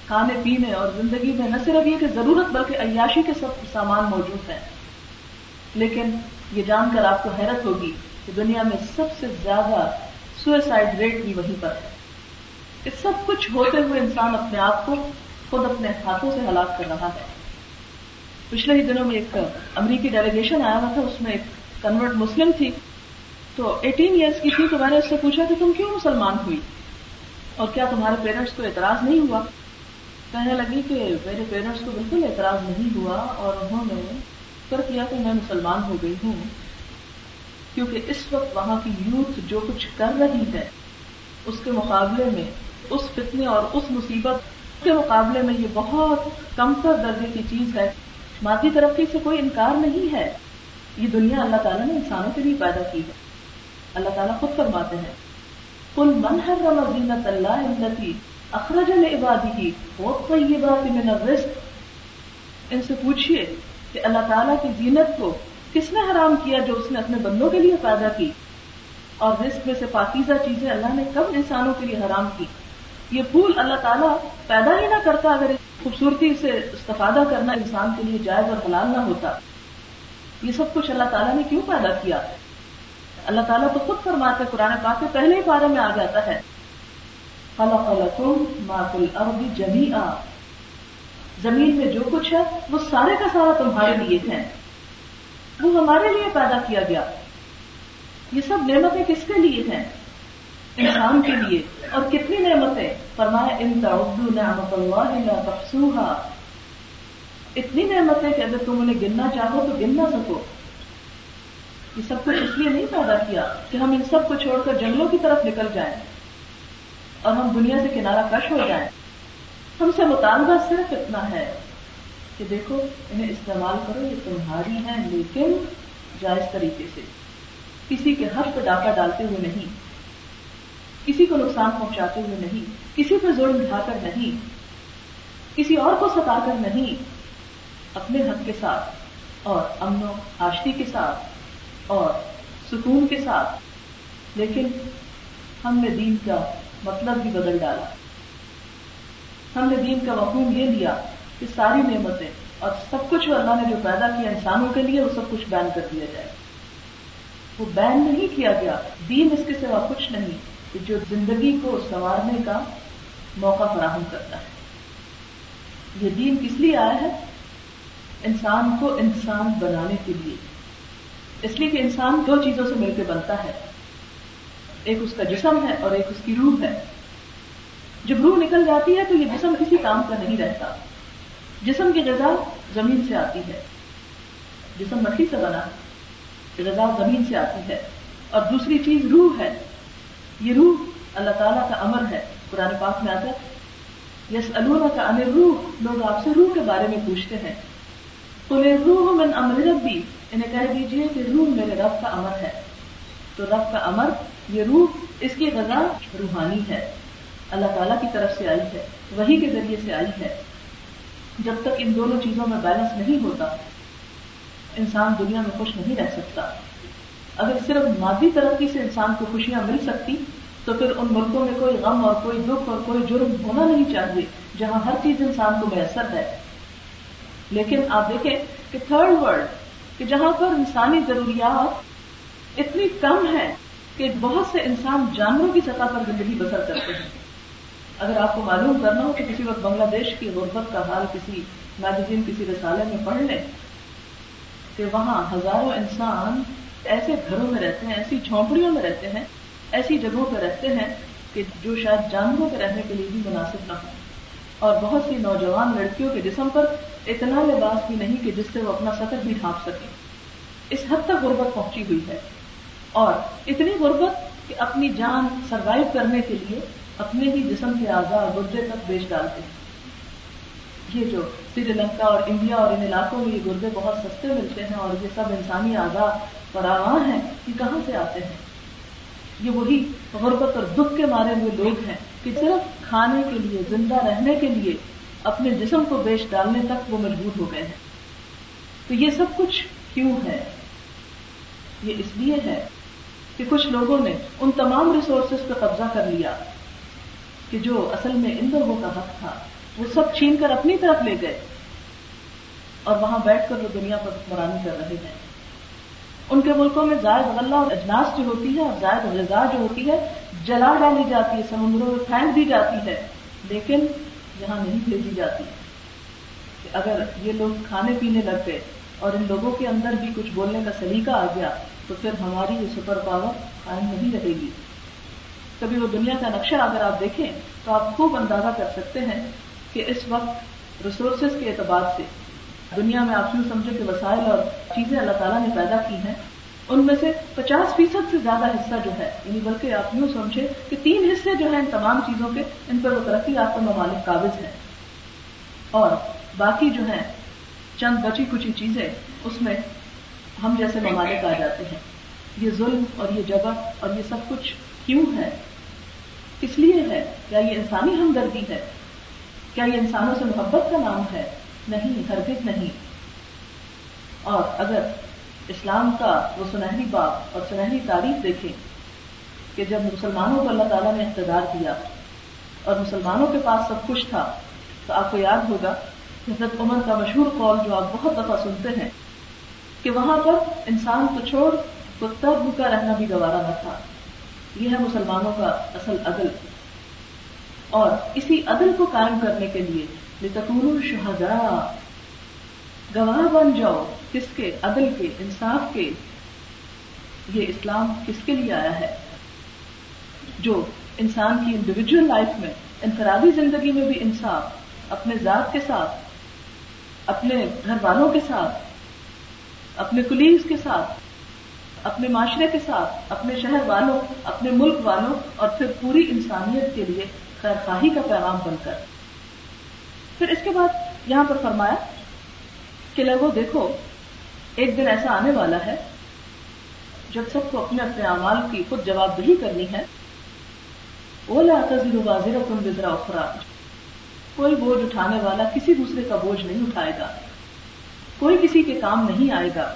کھانے پینے اور زندگی میں نہ صرف یہ کہ ضرورت بلکہ عیاشی کے سب سامان موجود ہیں۔ لیکن یہ جان کر آپ کو حیرت ہوگی کہ دنیا میں سب سے زیادہ سوئسائڈ ریٹ بھی وہیں پر ہے۔ کہ سب کچھ ہوتے ہوئے انسان اپنے آپ کو خود اپنے ہاتھوں سے ہلاک کر رہا ہے۔ پچھلے ہی دنوں میں ایک امریکی ڈیلیگیشن آیا ہوا تھا، اس میں ایک کنورٹ مسلم تھی۔ تو ایٹین ایئرس کی تھی تو میں نے اس سے پوچھا کہ تم کیوں مسلمان ہوئی؟ اور کیا تمہارے پیرنٹس کو اعتراض نہیں ہوا؟ کہنے لگی کہ میرے پیرنٹس کو بالکل اعتراض نہیں ہوا اور انہوں نے کر کیا کہ میں مسلمان ہو گئی ہوں، کیونکہ اس وقت وہاں کی یوتھ جو کچھ کر رہی ہے، اس کے مقابلے میں، اس فتنے اور اس مصیبت کے مقابلے میں یہ بہت کمتر درجے کی چیز ہے۔ مادی ترقی سے کوئی انکار نہیں ہے۔ یہ دنیا اللہ تعالیٰ نے انسانوں کے لیے پیدا کی ہے۔ اللہ تعالیٰ خود فرماتے ہیں کل من ہر رمضینت اللہ اخرج عبادی کی بہت طیبات من الرزق۔ ان سے پوچھیے کہ اللہ تعالیٰ کی زینت کو کس نے حرام کیا جو اس نے اپنے بندوں کے لیے پیدا کی؟ اور رزق میں سے پاکیزہ چیزیں اللہ نے کب انسانوں کے لیے حرام کی۔ یہ پھول اللہ تعالیٰ پیدا ہی نہ کرتا، اگر خوبصورتی سے استفادہ کرنا انسان کے لیے جائز اور حلال نہ ہوتا۔ یہ سب کچھ اللہ تعالیٰ نے کیوں پیدا کیا؟ اللہ تعالیٰ تو خود فرماتے قرآن پاک کے پہلے ہی بارے میں آ جاتا ہے۔ خلق لکم ما فی الارض جمی زمین میں جو کچھ ہے، وہ سارے کا سارا تمہارے لیے ہیں وہ ہمارے لیے پیدا کیا گیا۔ یہ سب نعمتیں کس کے لیے ہیں؟ انسان کے لیے۔ اور کتنی نعمتیں؟ فرمائے ان تعدو نعمت اللہ لا تحصوها. اتنی نعمتیں کہ اگر تم انہیں گننا چاہو تو گن نہ سکو۔ یہ سب کچھ اس لیے نہیں پیدا کیا کہ ہم ان سب کو چھوڑ کر جنگلوں کی طرف نکل جائیں اور ہم دنیا سے کنارہ کش ہو جائیں۔ ہم سے مطالبہ صرف اتنا ہے کہ دیکھو، انہیں استعمال کرو، یہ تمہاری ہیں، لیکن جائز طریقے سے۔ کسی کے حق پہ ڈاکہ ڈالتے ہوئے نہیں، کسی کو نقصان پہنچاتے ہوئے نہیں، کسی پہ ظلم ڈھا کر نہیں، کسی اور کو ستا کر نہیں، اپنے حق کے ساتھ اور امن و آشتی کے ساتھ اور سکون کے ساتھ۔ لیکن ہم نے دین کا مطلب بھی بدل ڈالا۔ ہم نے دین کا وقوم یہ لیا کہ ساری نعمتیں اور سب کچھ اللہ نے جو پیدا کیا انسانوں کے لیے، وہ سب کچھ بین کر دیا جائے۔ وہ بین نہیں کیا گیا۔ دین اس کے سوا کچھ نہیں کہ جو زندگی کو سنوارنے کا موقع فراہم کرتا ہے۔ یہ دین کس لیے آیا ہے؟ انسان کو انسان بنانے کے لیے۔ اس لیے کہ انسان دو چیزوں سے مل کے بنتا ہے۔ ایک اس کا جسم ہے اور ایک اس کی روح ہے۔ جب روح نکل جاتی ہے تو یہ جسم کسی کام کا نہیں رہتا۔ جسم کی غذا زمین سے آتی ہے۔ جسم مٹی سے بنا غذا زمین سے آتی ہے۔ اور دوسری چیز روح ہے۔ یہ روح اللہ تعالیٰ کا امر ہے۔ قرآن پاک میں آتا ہے یس اللہ کا امر روح لوگ آپ سے روح کے بارے میں پوچھتے ہیں۔ تو روح من امر ربی، انہیں کہہ دیجیے کہ روح میرے رب کا امر ہے۔ تو رب کا امر، یہ روح اس کی غذا روحانی ہے۔ اللہ تعالیٰ کی طرف سے آئی ہے، وہی کے ذریعے سے آئی ہے۔ جب تک ان دونوں چیزوں میں بیلنس نہیں ہوتا، انسان دنیا میں خوش نہیں رہ سکتا۔ اگر صرف مادی ترقی سے انسان کو خوشیاں مل سکتی، تو پھر ان ملکوں میں کوئی غم اور کوئی دکھ اور کوئی جرم ہونا نہیں چاہیے، جہاں ہر چیز انسان کو میسر ہے۔ لیکن آپ دیکھیں کہ تھرڈ ورلڈ کہ جہاں پر انسانی ضروریات اتنی کم ہے کہ بہت سے انسان جانوروں کی سطح پر زندگی بسر کرتے ہیں۔ اگر آپ کو معلوم کرنا ہو کہ کسی وقت بنگلہ دیش کی غربت کا حال کسی میگزین کسی رسالے میں پڑھ لیں کہ وہاں ہزاروں انسان ایسے گھروں میں رہتے ہیں، ایسی جھونپڑیوں میں رہتے ہیں، ایسی جگہوں پہ رہتے ہیں کہ جو شاید جانوروں کے رہنے کے لیے بھی مناسب نہ ہو اور بہت سی نوجوان لڑکیوں کے جسم پر اتنا لباس بھی نہیں کہ جس سے وہ اپنا سطر بھی ڈھانپ سکے اس حد تک غربت پہنچی ہوئی ہے۔ اور اتنی غربت کہ اپنی جان سروائو کرنے کے لیے اپنے ہی جسم کے آزاد گردے تک بیچ ڈالتے ہیں۔ یہ جو سری لنکا اور انڈیا اور ان علاقوں میں یہ گردے بہت سستے ملتے ہیں اور یہ سب انسانی آزاد فراوان ہیں یہ کہاں سے آتے ہیں؟ یہ وہی غربت اور دکھ کے مارے ہوئے لوگ ہیں کہ صرف کھانے کے لیے، زندہ رہنے کے لیے اپنے جسم کو بیچ ڈالنے تک وہ مجبور ہو گئے ہیں۔ تو یہ سب کچھ کیوں ہے؟ یہ اس لیے ہے کہ کچھ لوگوں نے ان تمام ریسورسز پہ قبضہ کر لیا۔ کہ جو اصل میں ان لوگوں کا حق تھا، وہ سب چھین کر اپنی طرف لے گئے۔ اور وہاں بیٹھ کر وہ دنیا پر حکمرانی کر رہے ہیں۔ ان کے ملکوں میں زائد غلہ اور اجناس جو ہوتی ہے اور زائد غذا جو ہوتی ہے، جلا ڈالی جاتی ہے، سمندروں میں پھینک دی جاتی ہے۔ لیکن یہاں نہیں بھیجی جاتی۔ کہ اگر یہ لوگ کھانے پینے لگ گئے اور ان لوگوں کے اندر بھی کچھ بولنے کا سلیقہ آ گیا، تو پھر ہماری یہ سپر پاور قائم نہیں رہے گی۔ کبھی وہ دنیا کا نقشہ اگر آپ دیکھیں تو آپ خوب اندازہ کر سکتے ہیں کہ اس وقت ریسورسز کے اعتبار سے دنیا میں آپ یوں سمجھے کہ وسائل اور چیزیں اللہ تعالیٰ نے پیدا کی ہیں، ان میں سے پچاس فیصد سے زیادہ حصہ جو ہے یعنی بلکہ آپ یوں سمجھے کہ تین حصے جو ہیں ان تمام چیزوں کے، ان پر وہ ترقی یافتہ ممالک قابض ہیں۔ اور باقی جو ہیں، چند بچی کچی چیزیں، اس میں ہم جیسے ممالک آ جاتے ہیں۔ یہ ظلم اور یہ جگہ اور یہ سب کچھ کیوں ہے؟ کس لیے ہے، کیا یہ انسانی ہمدردی ہے؟ کیا یہ انسانوں سے محبت کا نام ہے؟ نہیں، ہرگز نہیں۔ اور اگر اسلام کا وہ سنہری باپ اور سنہری تعریف دیکھیں کہ جب مسلمانوں کو اللہ تعالیٰ نے اقتدار دیا اور مسلمانوں کے پاس سب کچھ تھا، تو آپ کو یاد ہوگا، حضرت عمر کا مشہور قول جو آپ بہت دفعہ سنتے ہیں، کہ وہاں پر انسان کو چھوڑ کتا بھوکا رہنا بھی گوارا نہ تھا۔ یہ ہے مسلمانوں کا اصل عدل۔ اور اسی عدل کو قائم کرنے کے لیے لتکون شہداء۔ گواہ بن جاؤ کس کے عدل کے، انصاف کے۔ یہ اسلام کس کے لیے آیا ہے؟ جو انسان کی انڈیویجل لائف میں، انفرادی زندگی میں بھی انصاف، اپنے ذات کے ساتھ، اپنے گھر والوں کے ساتھ، اپنے کلیگز کے ساتھ اپنے معاشرے کے ساتھ، اپنے شہر والوں، اپنے ملک والوں اور پھر پوری انسانیت کے لیے خیر خواہی کا پیغام بن کر۔ پھر اس کے بعد یہاں پر فرمایا کہ لوگوں دیکھو، ایک دن ایسا آنے والا ہے جب سب کو اپنے اپنے اعمال کی خود جواب دہی کرنی ہے۔ وہ لاتا واضح تم بزرا اخرا کوئی بوجھ اٹھانے والا کسی دوسرے کا بوجھ نہیں اٹھائے گا۔ کوئی کسی کے کام نہیں آئے گا۔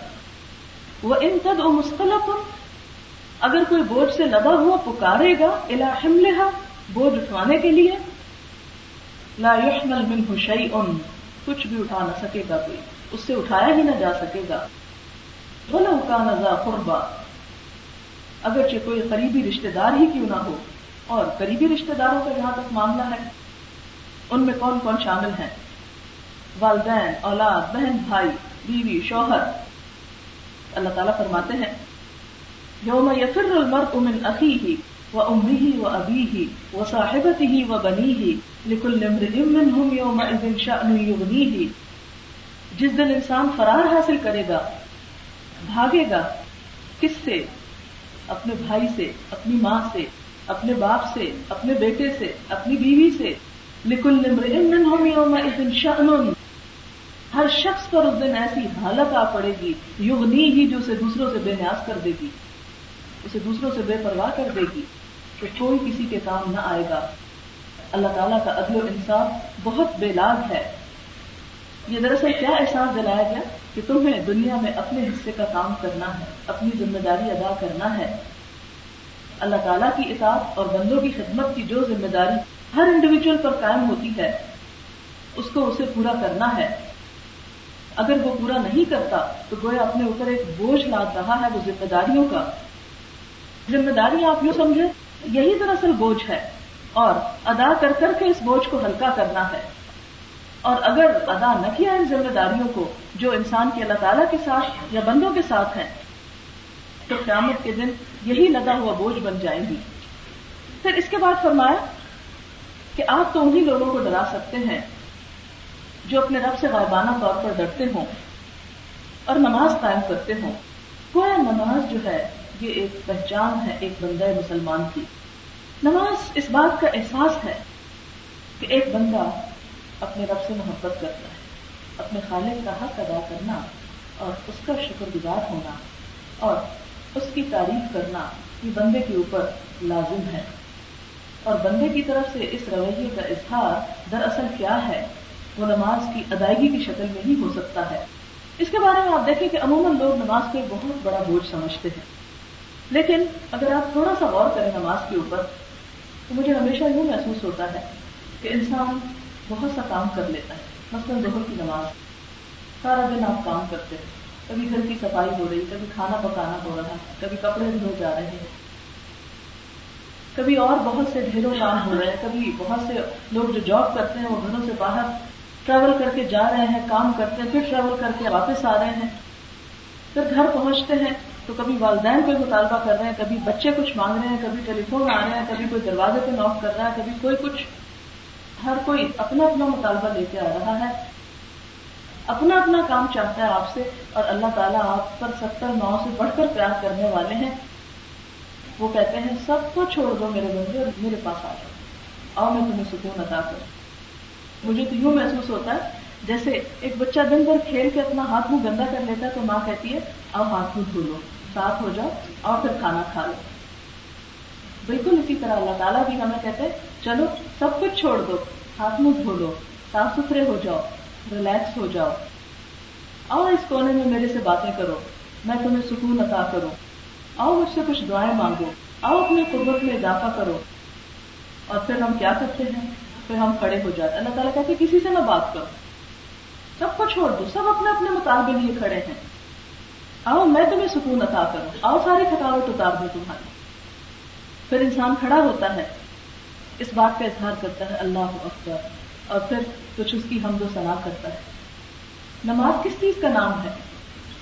وہ ان تد و مستلف اگر کوئی بوجھ سے لدا ہوا پکارے گا الحم لہا بوجھ اٹھوانے کے لیے، لا يحمل منه شيء، کچھ بھی اٹھا نہ سکے گا کوئی، اس سے اٹھایا ہی نہ جا سکے گا۔ ولو كان ذا قربا اگرچہ کوئی قریبی رشتہ دار ہی کیوں نہ ہو، اور قریبی رشتہ داروں کا جہاں تک معاملہ ہے۔ ان میں کون کون شامل ہیں؟ والدین، اولاد، بہن، بھائی، بیوی، شوہر اللہ تعالیٰ فرماتے ہیں، یوم یفر المرء من اخیہ و امه و ابیہ و صاحبته و بنیہ لکل امرئ منهم یومئذ شأن یغنیہ۔ جس دن انسان فرار حاصل کرے گا، بھاگے گا، کس سے؟ اپنے بھائی سے، اپنی ماں سے، اپنے باپ سے، اپنے بیٹے سے، اپنی بیوی سے۔ لکل امرئ منهم یومئذ شأن۔ ہر شخص پر اس دن ایسی حالت آ پڑے گی، یغنی ہی جو اسے دوسروں سے بے نیاز کر دے گی، اسے دوسروں سے بے پرواہ کر دے گی، تو کوئی کسی کے کام نہ آئے گا۔ اللہ تعالیٰ کا عدل و انصاف بہت بے لاگ ہے۔ یہ دراصل کیا احساس دلایا گیا کہ تمہیں دنیا میں اپنے حصے کا کام کرنا ہے، اپنی ذمہ داری ادا کرنا ہے۔ اللہ تعالیٰ کی اطاعت اور بندوں کی خدمت کی جو ذمہ داری ہر انڈیویجل پر قائم ہوتی ہے، اس کو اسے پورا کرنا ہے۔ اگر وہ پورا نہیں کرتا، تو گویا اپنے اوپر ایک بوجھ لاد رہا ہے وہ ذمہ داریوں کا۔ ذمہ داری آپ یوں سمجھے یہی دراصل بوجھ ہے۔ اور ادا کر کر کے اس بوجھ کو ہلکا کرنا ہے۔ اور اگر ادا نہ کیا ان ذمہ داریوں کو، جو انسان کے اللہ تعالیٰ کے ساتھ یا بندوں کے ساتھ ہیں، تو قیامت کے دن یہی لگا ہوا بوجھ بن جائیں گی۔ پھر اس کے بعد فرمایا کہ آپ تو انہیں لوگوں کو ڈرا سکتے ہیں۔ جو اپنے رب سے غائبانہ طور پر ڈرتے ہوں اور نماز قائم کرتے ہوں، گویا نماز جو ہے، یہ ایک پہچان ہے، ایک بندہ مسلمان کی۔ نماز اس بات کا احساس ہے کہ ایک بندہ اپنے رب سے محبت کرتا ہے، اپنے خالق کا حق ادا کرنا اور اس کا شکر گزار ہونا اور اس کی تعریف کرنا یہ بندے کے اوپر لازم ہے۔ اور بندے کی طرف سے اس رویے کا اظہار دراصل کیا ہے؟ وہ نماز کی ادائیگی کی شکل میں ہی ہو سکتا ہے۔ اس کے بارے میں آپ دیکھیں کہ عموماً لوگ نماز کو ایک بہت بڑا بوجھ سمجھتے ہیں۔ لیکن اگر آپ تھوڑا سا غور کریں نماز کے اوپر، تو مجھے ہمیشہ یوں محسوس ہوتا ہے کہ انسان بہت سا کام کر لیتا ہے۔ مثلاً ظہر کی نماز، سارا دن آپ کام کرتے ہیں۔ کبھی گھر کی صفائی ہو رہی، کبھی کھانا پکانا ہو رہا، کبھی کپڑے دھو جا رہے ہیں۔ کبھی اور بہت سے ڈھیروں کام ہو رہے ہیں، کبھی بہت سے لوگ جو جاب کرتے ہیں، وہ گھروں سے باہر ٹریول کر کے جا رہے ہیں، کام کرتے ہیں، پھر ٹریول کر کے واپس آ رہے ہیں۔ پھر گھر پہنچتے ہیں، تو کبھی والدین کوئی مطالبہ کر رہے ہیں، کبھی بچے کچھ مانگ رہے ہیں، کبھی ٹیلی فون آ رہے ہیں، کبھی کوئی دروازے پہ نوک کر رہا ہے، کبھی کوئی کچھ۔ ہر کوئی اپنا اپنا مطالبہ لے کے آ رہا ہے۔ اپنا اپنا کام چاہتا ہے آپ سے، اور اللہ تعالیٰ آپ پر ستر نو سے بڑھ کر پیار کرنے والے ہیں۔ وہ کہتے ہیں، سب کو چھوڑ دو میرے بندے اور میرے پاس آ جاؤ۔ اور میں تمہیں سکون عطا کروں۔ مجھے تو یوں محسوس ہوتا ہے جیسے ایک بچہ دن بھر کھیل کے اپنا ہاتھ منہ گندا کر لیتا ہے تو ماں کہتی ہے اب ہاتھ منہ دھو لو صاف ہو جاؤ اور پھر کھانا کھا لو۔ بالکل اسی طرح اللہ تعالیٰ بھی ہمیں کہتے ہیں، چلو سب کچھ چھوڑ دو، ہاتھ منہ دھو لو، صاف ستھرے ہو جاؤ ریلیکس ہو جاؤ۔ آؤ اس کونے میں میرے سے باتیں کرو، میں تمہیں سکون عطا کروں۔ آؤ مجھ سے کچھ دعائیں مانگو، آؤ اپنی قدرت میں اضافہ کرو۔ اور پھر ہم کیا کرتے ہیں؟ پھر ہم کھڑے ہو جاتے اللہ تعالیٰ کہتے کسی سے نہ بات کرو۔ سب کو چھوڑ دو۔ سب اپنے اپنے مطالبے لیے کھڑے ہیں۔ آؤ، میں تمہیں سکون عطا کروں۔ آؤ، ساری تھکاوٹ اتار دوں تمہاری۔ پھر انسان کھڑا ہوتا ہے۔ اس بات کا اظہار کرتا ہے اللہ اکبر۔ اور پھر کچھ اس کی حمد و سنا کرتا ہے۔ نماز کس چیز کا نام ہے؟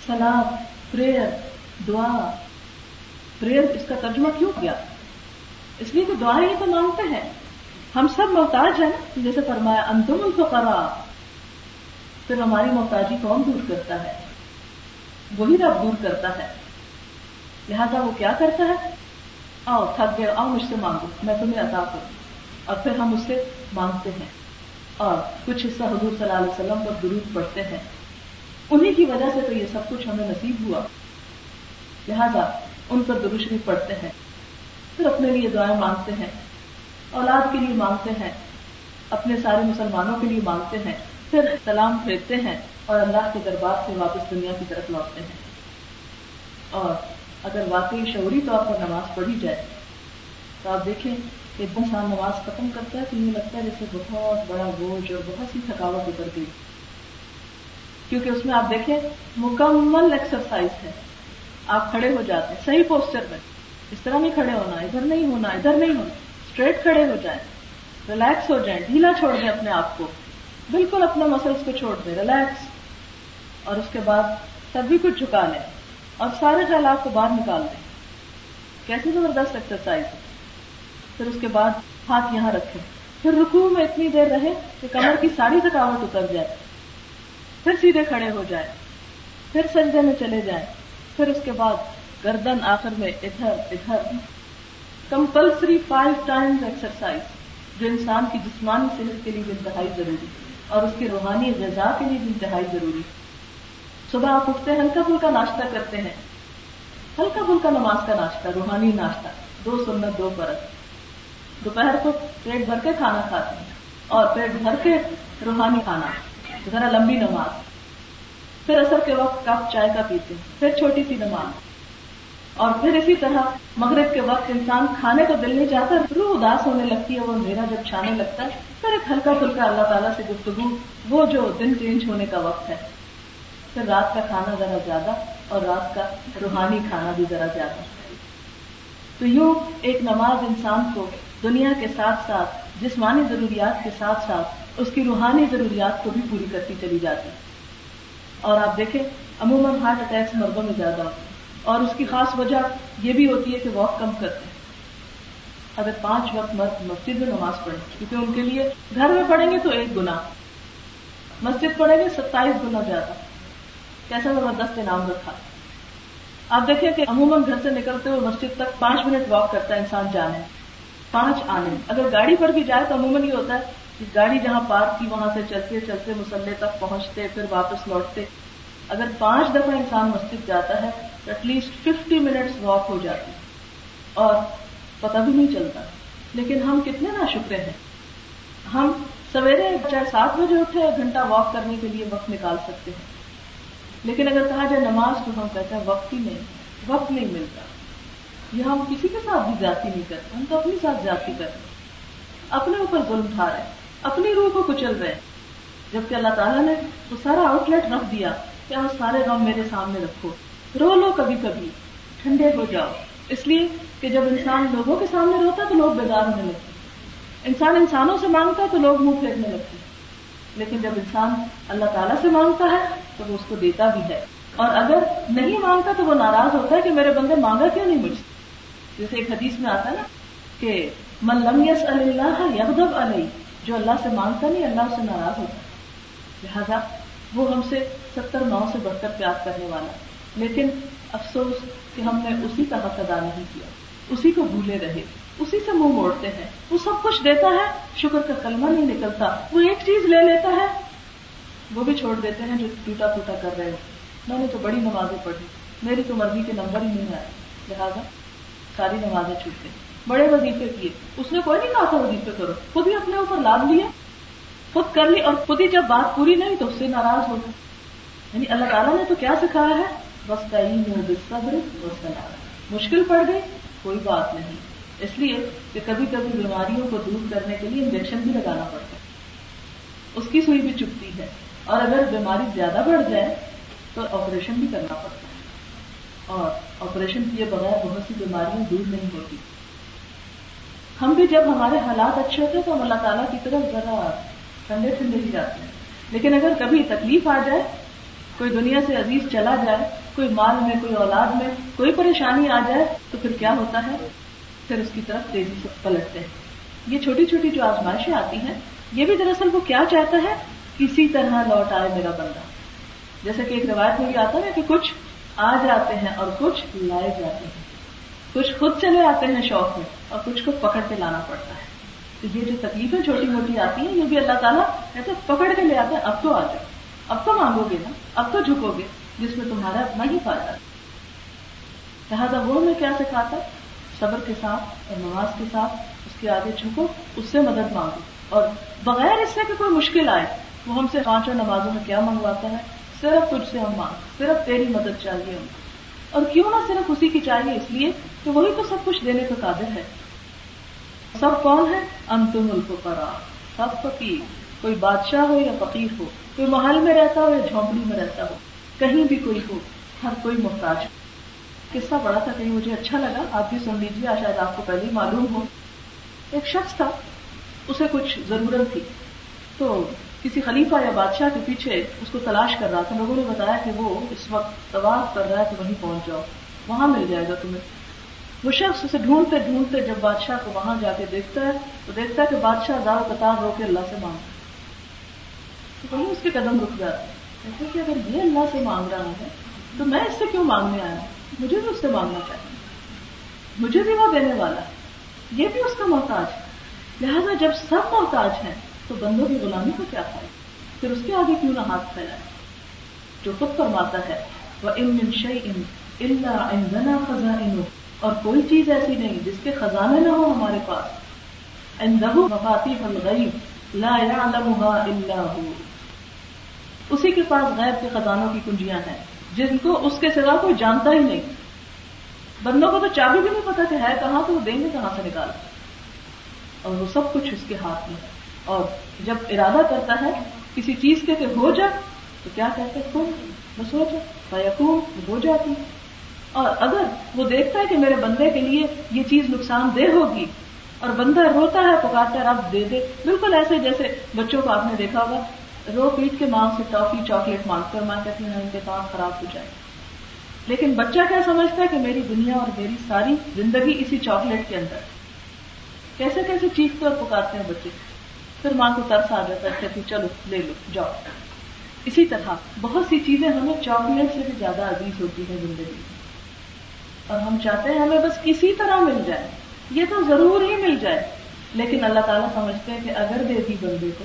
سلام پریئر، دعا۔ پریئر اس کا ترجمہ کیوں کیا؟ اس لیے کہ دعائیں تو مانگتے ہیں۔ ہم سب محتاج ہیں۔ جیسے فرمایا، انتم الفقراء۔ پھر ہماری محتاجی کون دور کرتا ہے؟ وہی رب دور کرتا ہے۔ لہذا وہ کیا کرتا ہے؟ آؤ، تھک گئے، آؤ، مجھ سے مانگو، میں تمہیں عطا کروں۔ اور پھر ہم اس سے مانگتے ہیں۔ اور کچھ حصہ حضور صلی اللہ علیہ وسلم پر درود پڑھتے ہیں۔ انہیں کی وجہ سے تو یہ سب کچھ ہمیں نصیب ہوا۔ لہذا ان پر دروشری پڑھتے ہیں۔ پھر اپنے لیے دعائیں مانگتے ہیں۔ اولاد کے لیے مانگتے ہیں، اپنے سارے مسلمانوں کے لیے مانگتے ہیں، پھر سلام پھیرتے ہیں اور اللہ کے دربار سے واپس دنیا کی طرف لوٹتے ہیں۔ اور اگر واقعی شعوری طور پر نماز پڑھی جائے، تو آپ دیکھیں کہ انسان نماز ختم کرتا ہے تو یہ لگتا ہے جیسے بہت بڑا بوجھ اور بہت سی تھکاوٹ اتر گئی۔ کیونکہ اس میں آپ دیکھیں مکمل ایکسرسائز ہے۔ آپ کھڑے ہو جاتے ہیں، صحیح پوسچر میں۔ اس طرح نہیں کھڑے ہونا، ادھر نہیں ہونا، ادھر نہیں ہونا۔ اسٹریٹ کھڑے ہو جائیں ریلیکس ہو جائیں ڈھیلا چھوڑ دیں اپنے آپ کو بالکل اپنے مسلس کو چھوڑ دیں ریلیکس اور اس کے بعد تب بھی کچھ جھکا لیں اور سارے خیالات کو باہر نکال دیں کیسی زبردست ایکسرسائز پھر اس کے بعد ہاتھ یہاں رکھیں پھر رکو میں اتنی دیر رہے کہ کمر کی ساری تھکاوٹ اتر جائے پھر سیدھے کھڑے ہو جائیں پھر سجدے میں چلے جائیں پھر اس کے بعد گردن آخر میں ادھر ادھر کمپلسری فائیو ٹائمز ایکسرسائز جو انسان کی جسمانی صحت کے لیے بھی انتہائی ضروری اور اس کی روحانی غذا کے لیے بھی انتہائی ضروری صبح آپ اٹھتے ہیں، ہلکا پھلکا ناشتہ کرتے ہیں۔ ہلکا پھلکا نماز کا ناشتہ، روحانی ناشتہ، دو سنت، دو پرت دوپہر کو پیٹ بھر کے کھانا کھاتے ہیں اور پیٹ بھر کے روحانی کھانا، ذرا لمبی نماز۔ پھر اثر کے وقت کپ چائے کا پیتے پھر چھوٹی سی نماز۔ اور پھر اسی طرح مغرب کے وقت انسان کھانے کو دل نہیں چاہتا روح اداس ہونے لگتی ہے، وہ میرا جب چھانے لگتا ہے، پھر ایک ہلکا پھلکا اللہ تعالیٰ سے گفتگو، وہ جو دن چینج ہونے کا وقت ہے۔ پھر رات کا کھانا ذرا زیادہ اور رات کا روحانی کھانا بھی ذرا زیادہ۔ تو یوں ایک نماز انسان کو دنیا کے ساتھ ساتھ، جسمانی ضروریات کے ساتھ ساتھ، اس کی روحانی ضروریات کو بھی پوری کرتی چلی جاتی۔ اور آپ دیکھیں، عموماً ہارٹ اٹیکس مردوں میں زیادہ ہوتے ہیں۔ اور اس کی خاص وجہ یہ بھی ہوتی ہے کہ واک کم کرتے ہیں۔ اگر پانچ وقت مرد مسجد میں نماز پڑھیں، کیونکہ ان کے لیے گھر میں پڑھیں گے تو ایک گنا مسجد پڑھیں گے ستائیس گنا زیادہ۔ کیسا زبردست انعام رکھا؟ آپ دیکھیں کہ عموماً گھر سے نکلتے ہوئے مسجد تک پانچ منٹ واک کرتا ہے انسان جانے۔ پانچ آنے۔ اگر گاڑی پر بھی جائے تو عموماً یہ ہوتا ہے کہ گاڑی جہاں پارک کی وہاں سے چلتے چلتے مسلح تک پہنچتے، پھر واپس لوٹتے۔ اگر پانچ دفعہ انسان مسجد جاتا ہے at least fifty minutes walk ہو جاتی اور پتہ بھی نہیں چلتا۔ لیکن ہم کتنے نا شکرے ہیں۔ ہم سویرے چاہے سات بجے اٹھے ایک گھنٹہ واک کرنے کے لیے وقت نکال سکتے ہیں۔ لیکن اگر کہا جائے نماز تو ہم کہتے ہیں وقت ہی نہیں، وقت نہیں ملتا۔ یہ ہم کسی کے ساتھ بھی جاتی نہیں کرتے، ہم تو اپنی ساتھ جاتی کرتے اپنے اوپر ظلم اٹھا رہے ہیں، اپنی روح کو کچل رہے ہیں۔ جبکہ اللہ تعالیٰ نے وہ سارا آؤٹ لیٹ رکھ دیا کہ آپ سارے غم میرے سامنے رکھو۔ رو لو کبھی کبھی، ٹھنڈے ہو جاؤ۔ اس لیے کہ جب انسان لوگوں کے سامنے روتا تو لوگ بیدار ہونے لگتے۔ انسان انسانوں سے مانگتا ہے تو لوگ منہ پھینکنے لگتے۔ لیکن جب انسان اللہ تعالیٰ سے مانگتا ہے تو وہ اس کو دیتا بھی ہے۔ اور اگر نہیں مانگتا تو وہ ناراض ہوتا ہے کہ میرے بندے مانگا کیوں نہیں مجھ جیسے ایک حدیث میں آتا ہے نا کہ من لم یس اللہ یغضب علیہ، جو اللہ سے مانگتا نہیں، اللہ سے ناراض ہوتا لہذا وہ ہم سے ستر نو سے بڑھ کر پیار کرنے والا لیکن افسوس کہ ہم نے اسی کا حق ادا نہیں کیا۔ اسی کو بھولے رہے۔ اسی سے منہ موڑتے ہیں۔ وہ سب کچھ دیتا ہے۔ شکر کا کلمہ نہیں نکلتا۔ وہ ایک چیز لے لیتا ہے۔ وہ بھی چھوڑ دیتے ہیں جو ٹوٹا پھوٹا کر رہے میں نے تو بڑی نمازیں پڑھی۔ میری تو مرضی کے نمبر ہی نہیں آئے۔ لہٰذا ساری نمازیں چھوٹ گئی بڑے وظیفے کیے۔ اس نے کوئی نہیں کہا تھا وظیفے کرو۔ خود ہی اپنے اوپر لاد لیے خود کر لی اور خود ہی جب بات پوری نہیں تو اس سے ناراض ہو گئے۔ یعنی اللہ تعالیٰ نے تو کیا سکھایا ہے؟ بس تعین ہو صبر مشکل پڑ گئی؟ کوئی بات نہیں۔ اس لیے کہ کبھی کبھی بیماریوں کو دور کرنے کے لیے انجیکشن بھی لگانا پڑتا ہے۔ اس کی سوئی بھی چپتی ہے۔ اور اگر بیماری زیادہ بڑھ جائے تو آپریشن بھی کرنا پڑتا ہے۔ اور آپریشن کیے بغیر بہت سی بیماریاں دور نہیں ہوتی۔ ہم بھی جب ہمارے حالات اچھے ہوتے ہیں تو ہم اللہ تعالیٰ کی طرف ذرا ٹھنڈے ٹھنڈے ہی جاتے ہیں۔ لیکن اگر کبھی تکلیف آ جائے، کوئی دنیا سے عزیز چلا جائے کوئی مال میں، کوئی اولاد میں کوئی پریشانی آ جائے تو پھر کیا ہوتا ہے؟ پھر اس کی طرف تیزی سے پلٹتے ہیں۔ یہ چھوٹی چھوٹی جو آزمائشیں آتی ہیں، یہ بھی دراصل وہ کیا چاہتا ہے؟ کسی طرح لوٹ آئے میرا بندہ۔ جیسے کہ ایک روایت میں بھی آتا ہے کہ کچھ آ جاتے ہیں اور کچھ لائے جاتے ہیں۔ کچھ خود چلے آتے ہیں شوق میں اور کچھ کو پکڑ کے لانا پڑتا ہے۔ تو یہ جو تکلیفیں چھوٹی موٹی آتی ہیں، یہ بھی اللہ تعالیٰ ایسے پکڑ کے لے آتے ہیں، اب تو آ جاؤ۔ اب تو مانگو گے نا، اب تو جھکو گے۔ جس میں تمہارا اپنا ہی فائدہ۔ لہٰذا وہ میں کیا سکھاتا صبر کے ساتھ اور نماز کے ساتھ اس کے آگے جھکو، اس سے مدد مانگو۔ اور بغیر اس سے کہ کوئی مشکل آئے، وہ ہم سے پانچوں نمازوں میں کیا منگواتا ہے؟ صرف کچھ سے ہم مانگ، صرف تیری مدد چاہیے ہم۔ اور کیوں نہ صرف اسی کی چاہیے؟ اس لیے کہ وہی تو سب کچھ دینے کا قابل ہے۔ سب کون ہے انتم ملک کرا سب فقیر۔ کوئی بادشاہ ہو یا فقیر ہو، کوئی محل میں رہتا ہو یا جھونپڑی میں رہتا ہو۔ کہیں بھی کوئی ہو، ہر کوئی محتاج قصہ بڑا تھا، کہیں مجھے اچھا لگا، آپ بھی سن لیجیے شاید آپ کو پہلے ہی معلوم ہو۔ ایک شخص تھا، اسے کچھ ضرورت تھی۔ تو کسی خلیفہ یا بادشاہ کے پیچھے اس کو تلاش کر رہا تھا لوگوں نے بتایا کہ وہ اس وقت طواف کر رہا ہے تو وہیں پہنچ جاؤ، وہاں مل جائے گا تمہیں۔ وہ شخص اسے ڈھونڈتے ڈھونڈتے جب بادشاہ کو وہاں جا کے دیکھتا ہے، تو دیکھتا ہے کہ بادشاہ دار قطار رو کے اللہ سے مانگتا تو وہیں اس کے قدم رک جاتا ہے کہ اگر یہ اللہ سے مانگ رہا ہے تو میں اس سے کیوں مانگنے آیا مجھے بھی اس سے مانگنا چاہیے۔ مجھے بھی وہ دینے والا یہ بھی اس کا محتاج ہے۔ لہذا جب سب محتاج ہیں تو بندوں کی غلامی کو کیا کھائے پھر اس کے آگے کیوں نہ ہاتھ پھیلائے جو خود فرماتا ہے وہ ان ان اللہ ان خزاں اور کوئی چیز ایسی نہیں جس کے خزانے نہ ہو ہمارے پاس۔ اندہ مفاتی الغیب لا يعلمها الا هو۔ اسی کے پاس غیب کے خزانوں کی کنجیاں ہیں، جن کو اس کے سوا کوئی جانتا ہی نہیں۔ بندوں کو تو چابی بھی نہیں پتا کہ ہے کہاں تو وہ دیں گے کہاں سے نکال۔ اور وہ سب کچھ اس کے ہاتھ میں اور جب ارادہ کرتا ہے کسی چیز کے کہ ہو جا، تو کیا کہتے کون بس ہو جا یقون ہو جاتی۔ اور اگر وہ دیکھتا ہے کہ میرے بندے کے لیے یہ چیز نقصان دہ ہوگی اور بندہ روتا ہے، پکارتا ہے، رب دے دے، بالکل ایسے جیسے بچوں کو آپ نے دیکھا ہوگا رو پیٹ کے ماں سے ٹافی چاکلیٹ مانگتے اور ماں کہتی ہیں ان کے کام خراب ہو جائے۔ لیکن بچہ کیا سمجھتا ہے کہ میری دنیا اور میری ساری زندگی اسی چاکلیٹ کے اندر کیسے کیسے چیختے اور پکارتے ہیں بچے؟ پھر ماں کو ترس آ جاتا ہے، کہتی، چلو، لے لو، جاؤ۔ اسی طرح بہت سی چیزیں ہمیں چاکلیٹ سے بھی زیادہ عزیز ہوتی ہیں زندگی اور ہم چاہتے ہیں ہمیں بس کسی طرح مل جائے۔ یہ تو ضرور ہی مل جائے۔ لیکن اللہ تعالیٰ سمجھتے ہیں کہ اگر دے دی بندے کو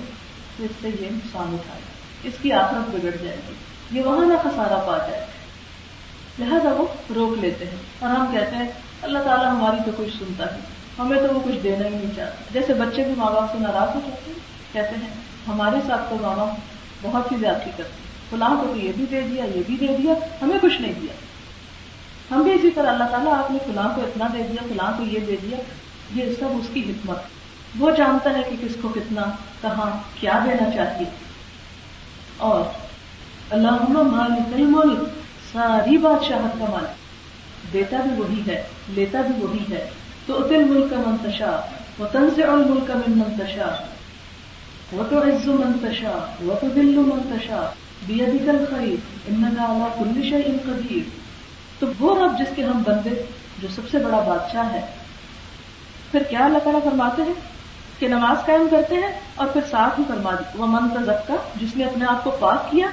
تو اس سے یہ نقصان اٹھائے۔ اس کی آخرت بگڑ جائے گی۔ یہ وہاں نہ خسارا پا جائے۔ لہذا وہ روک لیتے ہیں۔ اور ہم کہتے ہیں، اللہ تعالیٰ ہماری تو کچھ سنتا ہے۔ ہمیں تو وہ کچھ دینا ہی نہیں چاہتا۔ جیسے بچے بھی ماں باپ سے ناراض ہو جاتے ہیں، کہتے ہیں، ہمارے ساتھ تو ماں باپ بہت ہی زیادتی کرتے فلاں کو تو یہ بھی دے دیا، یہ بھی دے دیا، ہمیں کچھ نہیں دیا۔ ہم بھی اسی طرح اللہ تعالیٰ آپ نے فلاں کو اتنا دے دیا، فلاں کو یہ دے دیا، یہ سب اس کی حکمت وہ جانتا ہے کہ کس کو کتنا، کہاں کیا دینا چاہیے۔ اور اللہ مالک الملک ساری بادشاہت کا مالک۔ دیتا بھی وہی ہے، لیتا بھی وہی ہے۔ تو اتل ملک کا منتشا وہ تنز اور ملک کا من منتشا وہ تو عز منتشا وہ تو دل منتشا بی ادیکل خرید ان کا کل ان قدیر تو وہ رب جس کے ہم بندے، جو سب سے بڑا بادشاہ ہے۔ پھر کیا اللہ تعالیٰ فرماتے ہیں؟ کہ نماز قائم کرتے ہیں اور پھر ساتھ ہی فرما دی وہ من تزکا، جس نے اپنے آپ کو پاک کیا